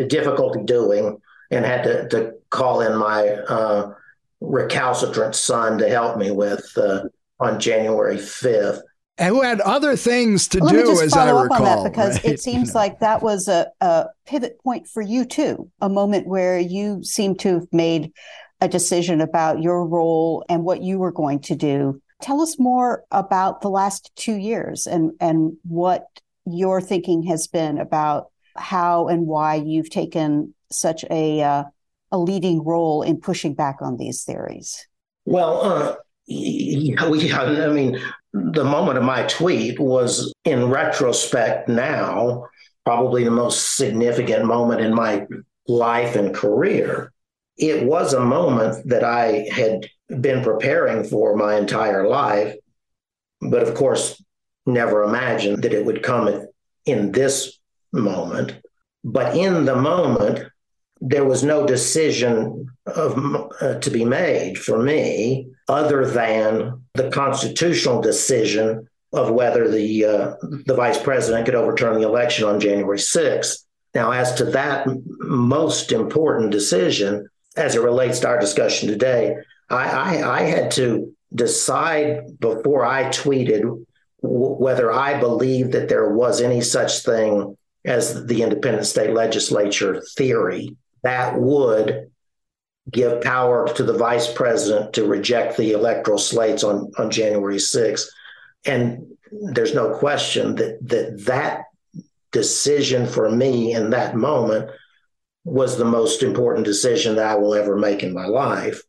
difficulty doing, and had to, to call in my uh, recalcitrant son to help me with uh, on January 5th. And who had other things to Let do, as I recall. because right? it seems like that was a, a pivot point for you too, a moment where you seem to have made a decision about your role and what you were going to do. Tell us more about the last two years and, and what your thinking has been about how and why you've taken such a uh, a leading role in pushing back on these theories? Well, uh, yeah, we, I mean, the moment of my tweet was, in retrospect, now probably the most significant moment in my life and career. It was a moment that I had been preparing for my entire life, but of course, never imagined that it would come in this moment. But in the moment, there was no decision of, uh, to be made for me other than the constitutional decision of whether the uh, the vice president could overturn the election on January 6th. Now, as to that most important decision, as it relates to our discussion today, I, I, I had to decide before I tweeted w- whether I believed that there was any such thing as the independent state legislature theory, that would give power to the vice president to reject the electoral slates on, on January 6th. And there's no question that that, that decision for me in that moment was the most important decision that I will ever make in my life.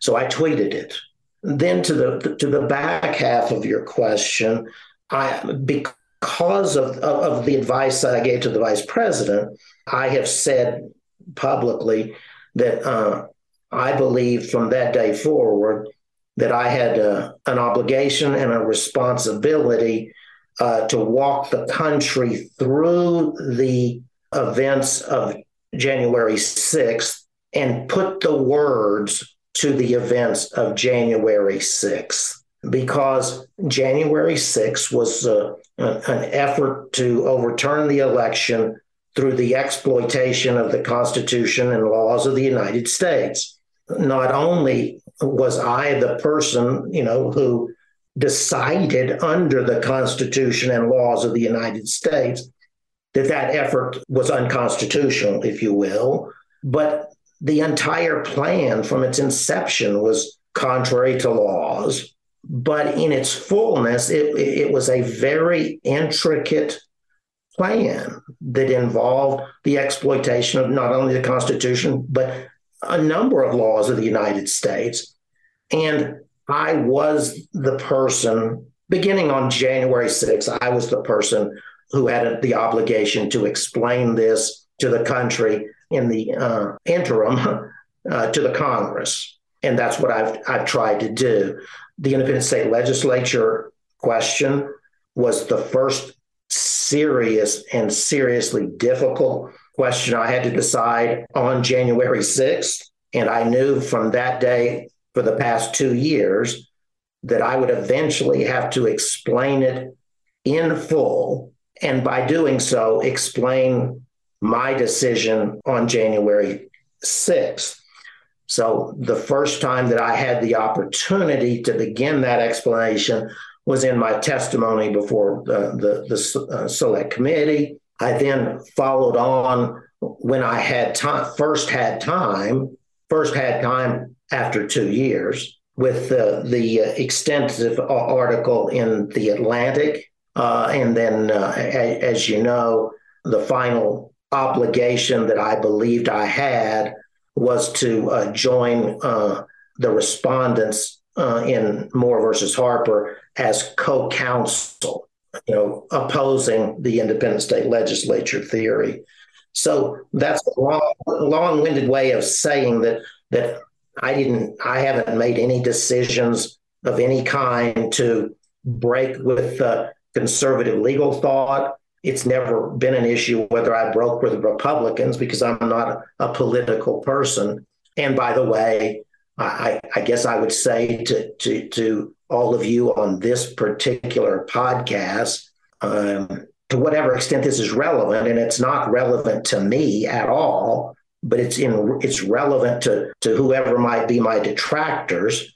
So I tweeted it. Then to the to the back half of your question, I because of, of, of the advice that I gave to the vice president, I have said publicly that uh, I believe from that day forward that I had uh, an obligation and a responsibility uh, to walk the country through the events of January 6th and put the words to the events of January 6th. Because January 6th was uh, an effort to overturn the election through the exploitation of the Constitution and laws of the United States. Not only was I the person, you know, who decided under the Constitution and laws of the United States that that effort was unconstitutional, if you will. But the entire plan from its inception was contrary to laws. But in its fullness, it, it was a very intricate plan that involved the exploitation of not only the Constitution, but a number of laws of the United States. And I was the person, beginning on January 6th, I was the person who had the obligation to explain this to the country in the uh, interim [LAUGHS] uh, to the Congress. And that's what I've, I've tried to do. The independent state legislature question was the first serious and seriously difficult question I had to decide on January 6th. And I knew from that day for the past two years that I would eventually have to explain it in full. And by doing so, explain my decision on January 6th. So the first time that I had the opportunity to begin that explanation was in my testimony before the, the, the uh, select committee. I then followed on when I had time, first had time, first had time after two years with the, the extensive article in The Atlantic. Uh, and then, uh, a, as you know, the final obligation that I believed I had was to uh, join uh, the respondents uh, in Moore versus Harper as co counsel, you know, opposing the independent state legislature theory. So that's a long, long-winded way of saying that that I didn't, I haven't made any decisions of any kind to break with uh, conservative legal thought. It's never been an issue whether I broke with Republicans because I'm not a, a political person. And by the way, I, I, guess I would say to, to, to all of you on this particular podcast, um, to whatever extent this is relevant, and it's not relevant to me at all, but it's in it's relevant to to whoever might be my detractors.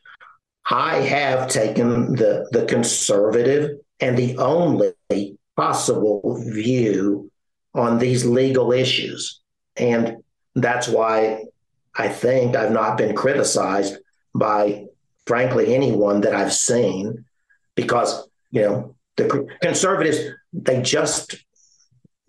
I have taken the the conservative and the only possible view on these legal issues, and that's why I think I've not been criticized by, frankly, anyone that I've seen, because you know the conservatives they just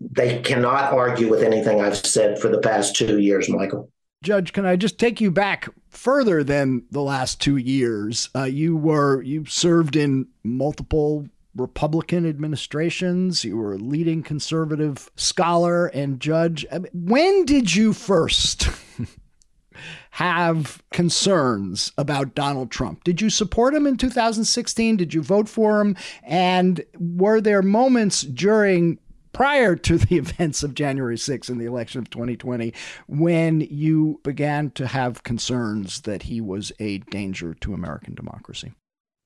they cannot argue with anything I've said for the past two years, Michael. Judge, can I just take you back further than the last two years? Uh, you were you served in multiple Republican administrations. You were a leading conservative scholar and judge. When did you first [LAUGHS] have concerns about Donald Trump? Did you support him in 2016? Did you vote for him? And were there moments during prior to the [LAUGHS] events of January 6th and the election of 2020 when you began to have concerns that he was a danger to American democracy?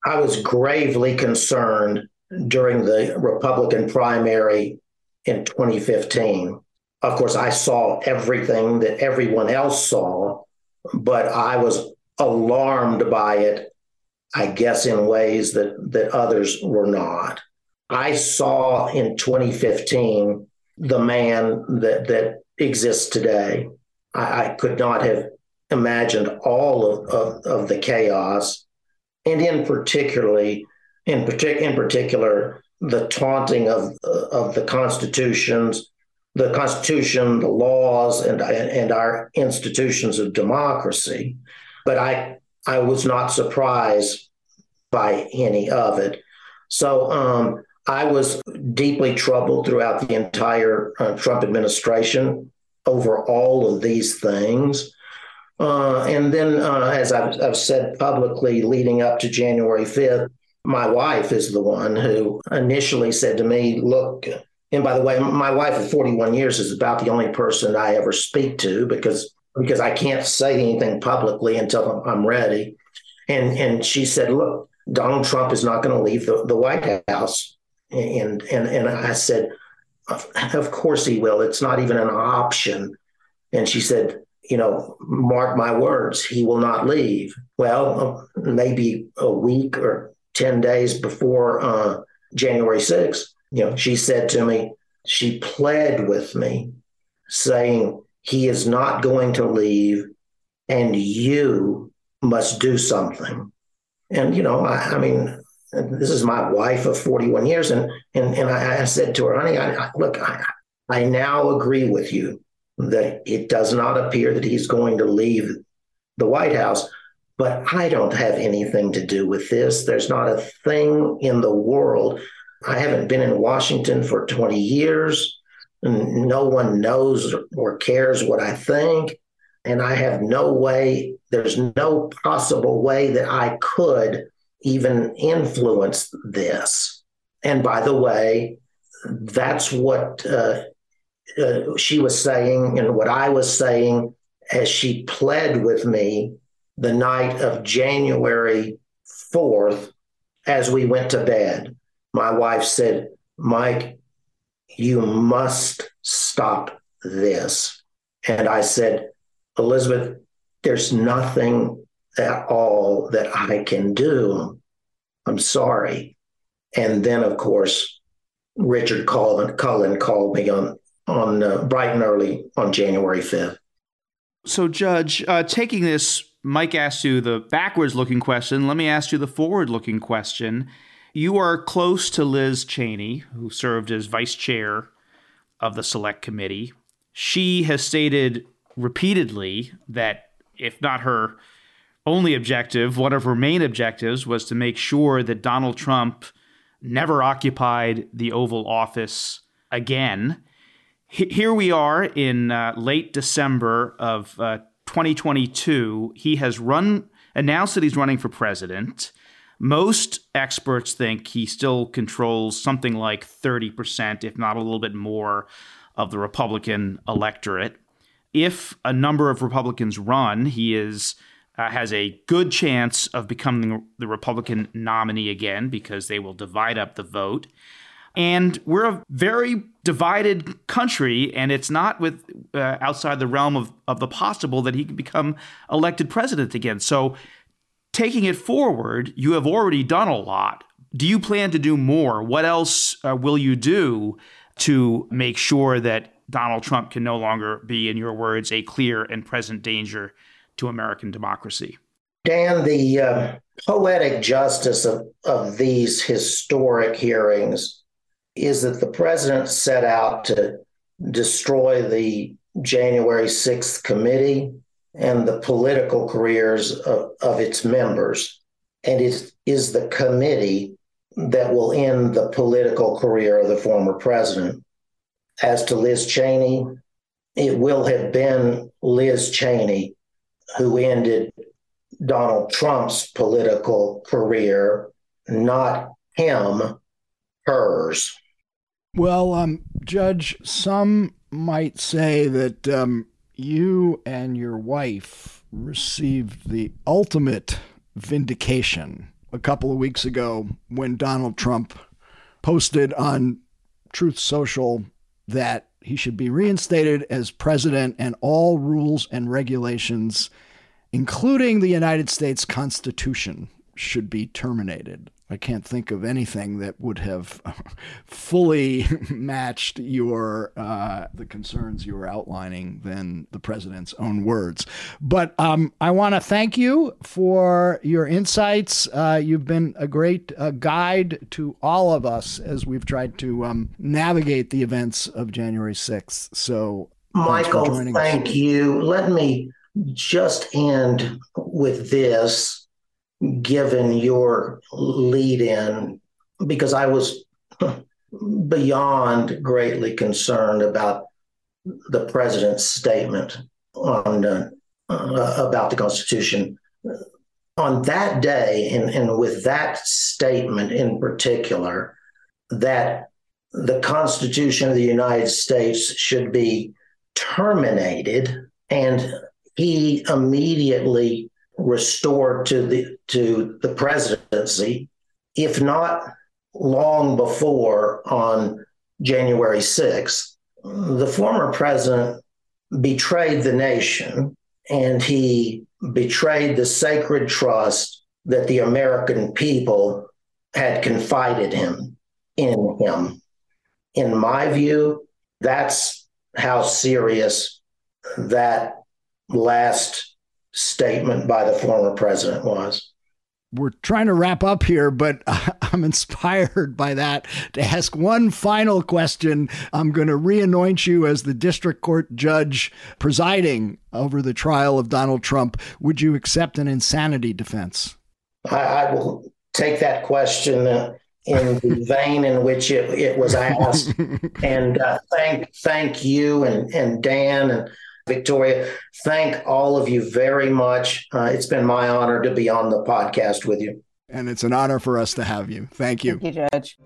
I was gravely concerned during the Republican primary in 2015. Of course, I saw everything that everyone else saw, but I was alarmed by it, I guess, in ways that, that others were not. I saw in 2015 the man that that exists today. I, I could not have imagined all of, of, of the chaos, and in particularly, in, partic- in particular, the taunting of of the constitutions, the Constitution, the laws, and and our institutions of democracy. But I I was not surprised by any of it. So um, I was deeply troubled throughout the entire uh, Trump administration over all of these things. Uh, and then, uh, as I've, I've, said publicly leading up to January 5th, my wife is the one who initially said to me, Look, and by the way, my wife of 41 years is about the only person I ever speak to because because I can't say anything publicly until I'm ready. And and she said, "Look, Donald Trump is not going to leave the, the White House." And and and I said, "Of course he will. It's not even an option." And she said, "You know, mark my words, he will not leave." Well, maybe a week or ten days before uh, January 6th, you know, she said to me, she pled with me, saying, He is not going to leave, and you must do something. And, you know, I, I mean, this is my wife of 41 years. And, and, and I, I said to her, honey, I, I, look, I, I now agree with you that it does not appear that he's going to leave the White House, but I don't have anything to do with this. There's not a thing in the world I haven't been in Washington for 20 years. No one knows or cares what I think. And I have no way, there's no possible way that I could even influence this. And by the way, that's what uh, uh, she was saying and what I was saying as she pled with me the night of January 4th as we went to bed my wife said, Mike, you must stop this. And I said, Elizabeth, there's nothing at all that I can do. I'm sorry. And then, of course, Richard Cullen, Cullen called me on on uh, bright and early on January 5th. So, Judge, uh, taking this, Mike asked you the backwards looking question. Let me ask you the forward looking question. You are close to Liz Cheney, who served as vice chair of the select committee. She has stated repeatedly that if not her only objective, one of her main objectives was to make sure that Donald Trump never occupied the Oval Office again. Here we are in uh, late December of uh, 2022. He has run announced that he's running for president. Most experts think he still controls something like 30%, if not a little bit more, of the Republican electorate. If a number of Republicans run, he is uh, has a good chance of becoming the Republican nominee again because they will divide up the vote. And we're a very divided country, and it's not with uh, outside the realm of, of the possible that he can become elected president again. So taking it forward, you have already done a lot. Do you plan to do more? What else uh, will you do to make sure that Donald Trump can no longer be, in your words, a clear and present danger to American democracy? Dan, the uh, poetic justice of, of these historic hearings is that the president set out to destroy the January 6th committee and the political careers of, of its members. And it is the committee that will end the political career of the former president. As to Liz Cheney, it will have been Liz Cheney who ended Donald Trump's political career, not him, hers. Well, um, Judge, some might say that um, you and your wife received the ultimate vindication a couple of weeks ago when Donald Trump posted on Truth Social that he should be reinstated as president and all rules and regulations, including the United States Constitution, should be terminated. I can't think of anything that would have [LAUGHS] fully [LAUGHS] matched your uh, the concerns you were outlining than the president's own words. But um, I want to thank you for your insights. Uh, you've been a great uh, guide to all of us as we've tried to um, navigate the events of January sixth. So, Michael, thank us. you. Let me just end with this given your lead in, because I was beyond greatly concerned about the president's statement on uh, uh, about the Constitution. On that day, and, and with that statement in particular, that the Constitution of the United States should be terminated, and he immediately restored to the to the presidency, if not long before on January 6th. The former president betrayed the nation and he betrayed the sacred trust that the American people had confided him in him. In my view, that's how serious that last statement by the former president was. We're trying to wrap up here, but [LAUGHS] I'm inspired by that to ask one final question. I'm going to reanoint you as the district court judge presiding over the trial of Donald Trump. Would you accept an insanity defense? I, I will take that question uh, in the [LAUGHS] vein in which it, it was asked. [LAUGHS] and uh, thank thank you and, and Dan and Victoria, thank all of you very much. Uh, it's been my honor to be on the podcast with you. And it's an honor for us to have you. Thank you. Thank you, Judge.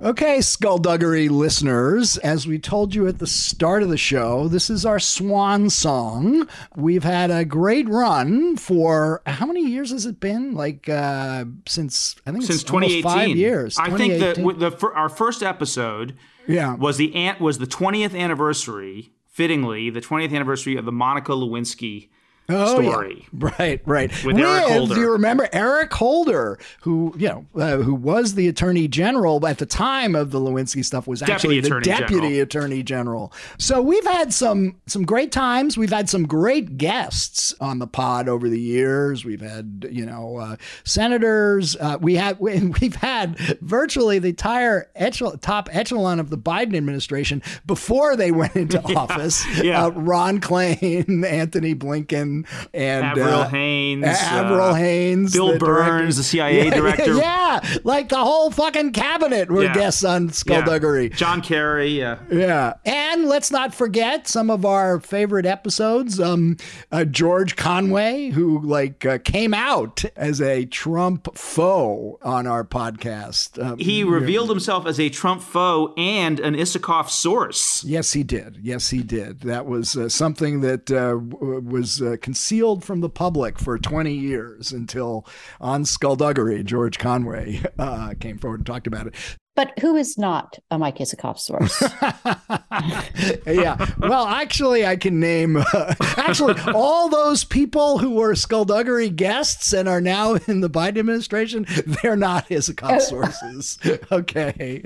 Okay, skullduggery listeners, as we told you at the start of the show, this is our swan song. We've had a great run for how many years has it been? Like uh, since I think since 2018. Five years. I think that the, the, our first episode yeah. was the was the 20th anniversary, fittingly, the 20th anniversary of the Monica Lewinsky oh, story. Yeah. Right, right. With, With Eric Holder. Do you remember Eric Holder, who you know, uh, who was the Attorney General at the time of the Lewinsky stuff, was actually the Attorney Deputy General. Attorney General. So we've had some some great times. We've had some great guests on the pod over the years. We've had you know uh, senators. Uh, we have [LAUGHS] we've had virtually the entire echelon, top echelon of the Biden administration before they went into [LAUGHS] yeah. office. Yeah. Uh, Ron Klain, [LAUGHS] Antony Blinken and Avril uh, Haines, Avril uh, Haines, Bill the Burns, director. the CIA [LAUGHS] yeah, director. Yeah, like the whole fucking cabinet were Yeah. guests on Skullduggery. John Kerry. Yeah. Yeah, and let's not forget some of our favorite episodes. Um, uh, George Conway, who like uh, came out as a Trump foe on our podcast. Um, He revealed himself as a Trump foe and an Isikoff source. Yes, he did. Yes, he did. That was uh, something that uh, was uh, concealed from the public for 20 years until on Skullduggery, George Conway [LAUGHS] uh, came forward and talked about it. But who is not a Mike Isikoff source? [LAUGHS] yeah. Well, actually, I can name uh, actually all those people who were skullduggery guests and are now in the Biden administration. They're not Isikoff sources. [LAUGHS] okay.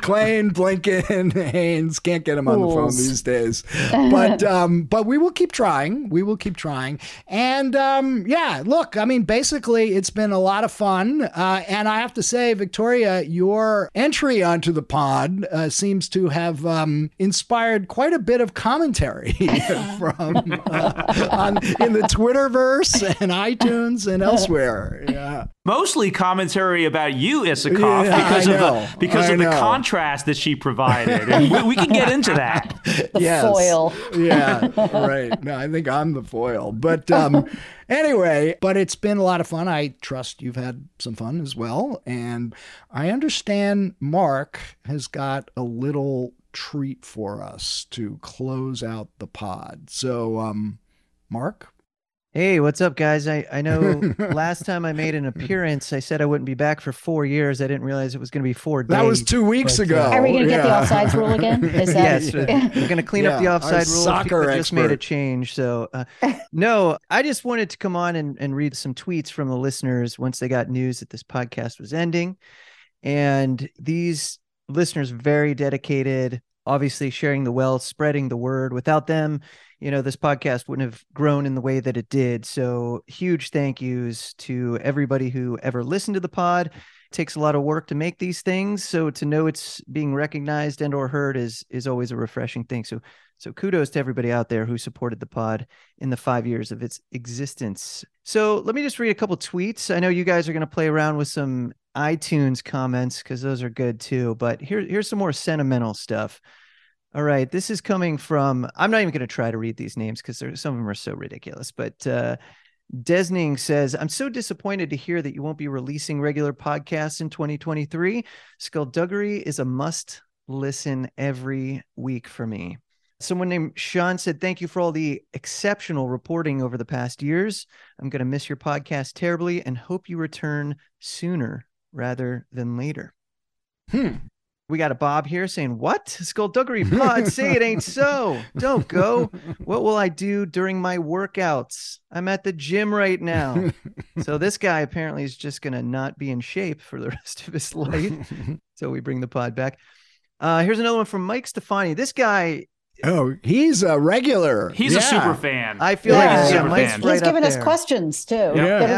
Klain, Blinken, Haines can't get them on the phone these days. But [LAUGHS] um, but we will keep trying. We will keep trying. And um, yeah, look, I mean, basically, it's been a lot of fun. Uh, and I have to say, Victoria, your entry onto the pod uh, seems to have um, inspired quite a bit of commentary [LAUGHS] from uh, on, in the Twitterverse and iTunes and elsewhere. Yeah. Mostly commentary about you, Isikoff, Yeah, because I of know. the because I of the contrast that she provided, and we, we can get into that. [LAUGHS] the Yes. foil. [LAUGHS] yeah, right. No, I think I'm the foil. But um, anyway, but it's been a lot of fun. I trust you've had some fun as well. And I understand Mark has got a little treat for us to close out the pod. So, um, Mark? Hey, what's up, guys? I, I know [LAUGHS] last time I made an appearance, I said I wouldn't be back for four years. I didn't realize it was going to be four days. That was two weeks but, ago. uh, Are we going to get the Yeah. offsides rule again? Is [LAUGHS] yes, that, we're going to clean up the Yeah, our offside rule. soccer People just made a change. So, uh, no, I just wanted to come on and, and read some tweets from the listeners once they got news that this podcast was ending. And these listeners, very dedicated, obviously sharing the wealth, spreading the word. Without them, you know, this podcast wouldn't have grown in the way that it did. So, huge thank yous to everybody who ever listened to the pod. It takes a lot of work to make these things, so to know it's being recognized and or heard is is always a refreshing thing. So, so kudos to everybody out there who supported the pod in the five years of its existence. So, let me just read a couple tweets. I know you guys are going to play around with some iTunes comments because those are good too. But here, here's some more sentimental stuff. All right, this is coming from. I'm not even going to try to read these names because some of them are so ridiculous. But uh, Desning says, "I'm so disappointed to hear that you won't be releasing regular podcasts in 2023. Skullduggery is a must listen every week for me." Someone named Sean said, Thank you for all the exceptional reporting over the past years. I'm going to miss your podcast terribly and hope you return sooner rather than later. Hmm. We got a Bob here saying, What? Skullduggery [LAUGHS] pod, say it ain't so. Don't go. What will I do during my workouts? I'm at the gym right now. [LAUGHS] so this guy apparently is just going to not be in shape for the rest of his life. [LAUGHS] so we bring the pod back. Uh, here's another one from Mike Stefani. This guy Oh, he's a regular. He's Yeah. a super fan. I feel Yeah. like he's, yeah, Super Mike's fan. right He's up given us there. questions too. Yeah.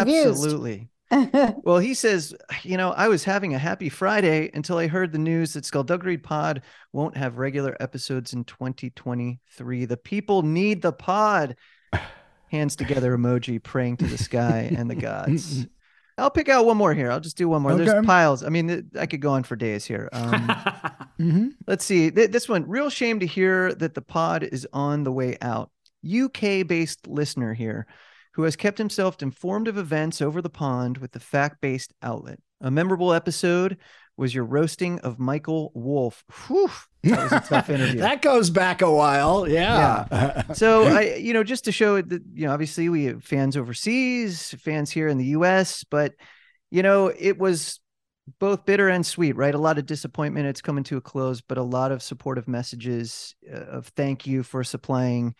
Good. Absolutely. [LAUGHS] Well, he says, you know, I was having a happy Friday until I heard the news that Skullduggery Pod won't have regular episodes in 2023. The people need the pod. [SIGHS] Hands together emoji praying to the sky and the gods. [LAUGHS] I'll pick out one more here. I'll just do one more. Okay. There's piles. I mean, I could go on for days here. [LAUGHS] Um, Mhm. Let's see. This one, real shame to hear that the pod is on the way out. UK based listener here who has kept himself informed of events over the pond with the fact based outlet. A memorable episode was your roasting of Michael Wolff. Whew, [LAUGHS] that was a tough interview. that goes back a while. Yeah. [LAUGHS] so I, you know, just to show that, you know, obviously we have fans overseas, fans here in the US, but you know, it was both bitter and sweet, right? A lot of disappointment. It's coming to a close, but a lot of supportive messages uh, of thank you for supplying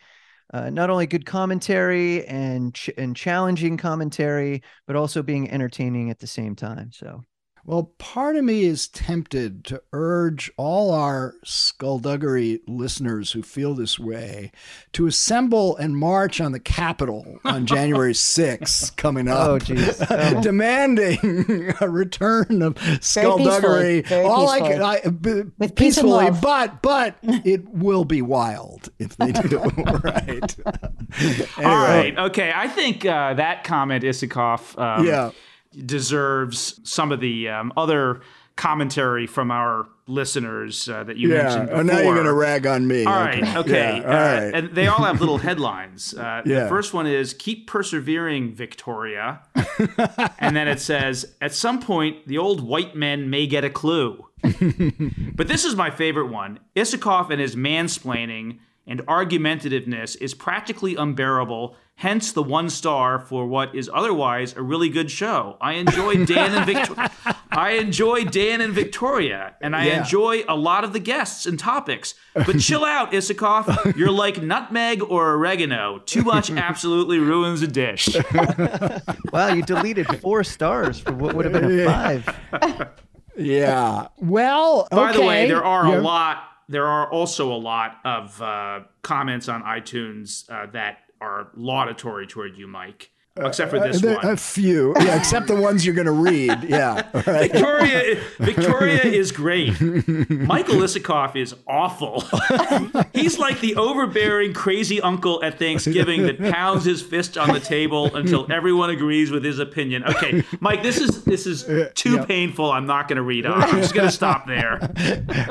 uh, not only good commentary and ch- and challenging commentary, but also being entertaining at the same time. So Well, part of me is tempted to urge all our skullduggery listeners who feel this way to assemble and march on the Capitol on [LAUGHS] January 6th coming up. Oh, geez. [LAUGHS] Oh. Demanding a return of skullduggery. peacefully, very all I can, I, b- With peace and peacefully, love. but but [LAUGHS] it will be wild if they do. right. All right. Okay. I think uh, that comment, Isikoff, um, Yeah. Deserves some of the um, other commentary from our listeners uh, that you Yeah. mentioned before. Oh, now you're going to rag on me. All right, okay. Yeah, all uh, right. and they all have little headlines. Uh, [LAUGHS] Yeah. The first one is "Keep persevering, Victoria," [LAUGHS] and then it says, "At some point, the old white men may get a clue." [LAUGHS] but this is my favorite one. Isikoff and his mansplaining and argumentativeness is practically unbearable. Hence the one star for what is otherwise a really good show. I enjoy [LAUGHS] Dan and Victoria. I enjoy Dan and Victoria, and I Yeah. enjoy a lot of the guests and topics. But chill [LAUGHS] out, Isikoff. You're like nutmeg or oregano. Too much absolutely ruins a dish. [LAUGHS] wow, you deleted four stars for what would have been a five. Yeah. Well, By the way, there are Yeah. a lot. There are also a lot of uh, comments on iTunes uh, that are laudatory toward you, Mike. Except for this Uh, one. A few, yeah, except the ones you're going to read. [LAUGHS] Yeah, right. Victoria, Victoria [LAUGHS] is great. Michael Isikoff is awful. [LAUGHS] He's like the overbearing, crazy uncle at Thanksgiving that pounds his fist on the table until everyone agrees with his opinion. Okay, Mike, this is this is too painful. I'm not going to read on. I'm just going to stop there.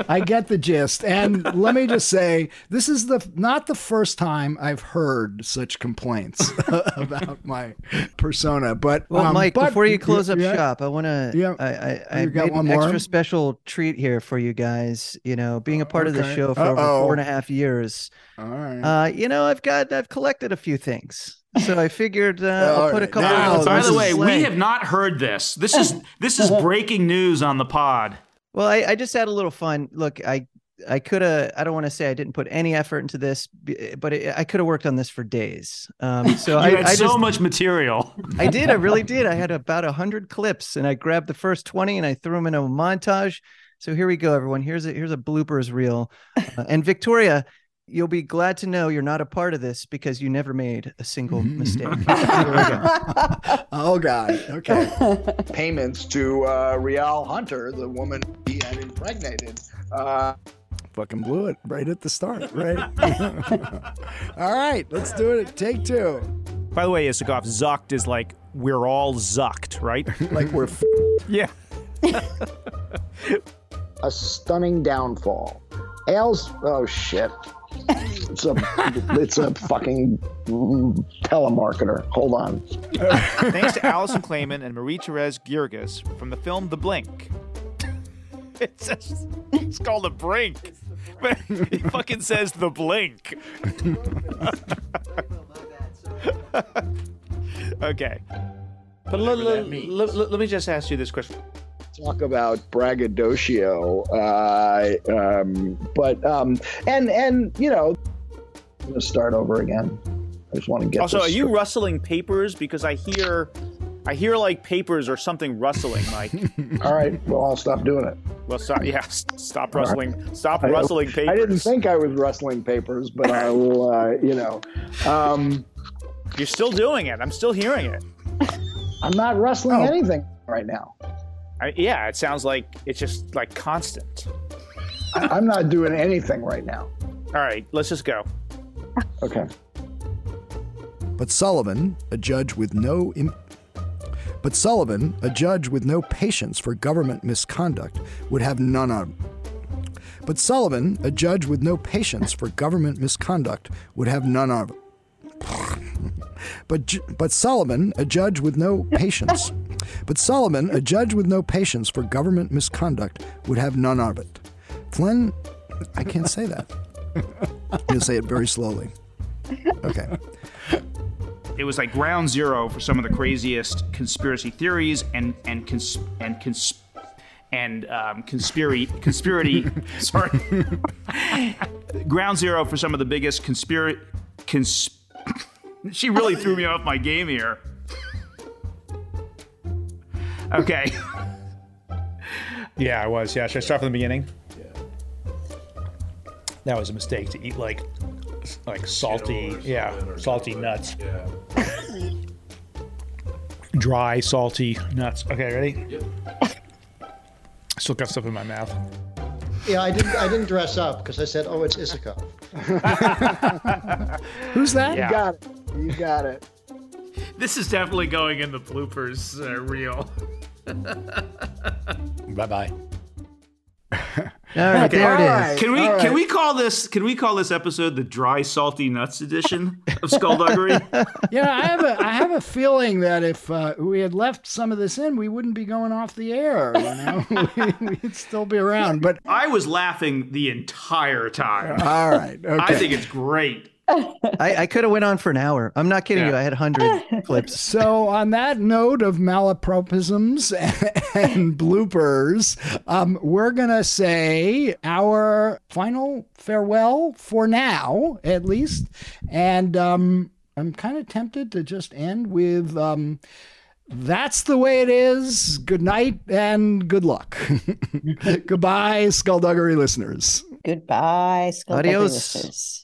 I get the gist. And let me just say, this is the not the first time I've heard such complaints about my [LAUGHS] persona. But Well, um, Mike, but- before you close up yeah, shop, I want to. Yeah. I I, I You made got an one more? extra special treat here for you guys. You know, being a part of the Okay. show for over Uh-oh. four and a half years. All right. Uh, you know, I've got I've collected a few things. So I figured uh, I'll put a couple. Now, of By this the is way, we Slay. have not heard this. This is this is [LAUGHS] breaking news on the pod. Well, I, I just had a little fun. Look, I I could have. I don't want to say I didn't put any effort into this, but it, I could have worked on this for days. Um, so [LAUGHS] You I, had I so just, much material. [LAUGHS] I did. I really did. I had about a hundred clips, and I grabbed the first twenty and I threw them in a montage. So here we go, everyone. Here's a here's a bloopers reel. Uh, and Victoria, you'll be glad to know you're not a part of this because you never made a single mistake. [LAUGHS] Here we go. oh God. Okay. payments to uh, Rielle Hunter, the woman he had impregnated. Uh, Fucking blew it right at the start, right? [LAUGHS] all right, let's do it. Take two. By the way, Isikoff, zucked is like we're all zucked, right? [LAUGHS] Like we're. F- yeah. a stunning downfall. Ales, oh shit. It's a, it's a fucking telemarketer. Hold on. Thanks to Alison Klayman and Marie Therese Guirgis from the film The Blink. [LAUGHS] It's, says, it's called The Brink, but it fucking says The Blink. okay. But let, let, let, let me just ask you this question. Talk about braggadocio, uh, um, but um, and and you know, I'm gonna start over again. I just want to get. Also, this are you rustling papers? Because I hear, I hear like papers or something rustling, Mike. [LAUGHS] All right. Well, I'll stop doing it. well, stop. Yeah, s- stop All right. rustling. Stop I- rustling papers. I didn't think I was rustling papers, but I will. Uh, you know, um, You're still doing it. I'm still hearing it. I'm not rustling Oh. anything right now. I, yeah, it sounds like it's just like constant. I, I'm not doing anything right now. All right, let's just go. Okay. But Sullivan, a judge with no im- but Sullivan, a judge with no patience for government misconduct, would have none of. But Sullivan, a judge with no patience for government misconduct, would have none of. [LAUGHS] But but Sullivan, a judge with no patience, but Sullivan, a judge with no patience for government misconduct, would have none of it. Flynn, I can't say that. I'm gonna say it very slowly. Okay. It was like ground zero for some of the craziest conspiracy theories and and cons- and cons- and um, conspiracy conspiracy. [LAUGHS] sorry, ground zero for some of the biggest conspiracy. Cons- she really threw me off my game here. Okay. Yeah, I was. Yeah, should I start from the beginning? Yeah. That was a mistake to eat like like salty, yeah, salty nuts. Dry, salty nuts. Okay, ready? [LAUGHS] Still got stuff in my mouth. Yeah, I didn't. I didn't dress up because I said, "Oh, it's Isikoff." [LAUGHS] Who's that? You got it. You got it. This is definitely going in the bloopers uh, reel. [LAUGHS] Bye bye. All right, there it is. Can we all can we call this can we call this episode the dry salty nuts edition of Skullduggery? [LAUGHS] Yeah, I have a I have a feeling that if uh, we had left some of this in, we wouldn't be going off the air. You know, [LAUGHS] we, would still be around. But I was laughing the entire time. all right, okay. I think it's great. I, I could have went on for an hour. I'm not kidding Yeah. you. I had hundred [LAUGHS] clips. So, on that note of malapropisms [LAUGHS] and bloopers, um, we're going to say our final farewell for now, at least. And um, I'm kind of tempted to just end with um, that's the way it is. Good night and good luck. [LAUGHS] Goodbye, Skullduggery listeners. Goodbye, Skullduggery Adios. listeners.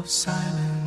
of silence.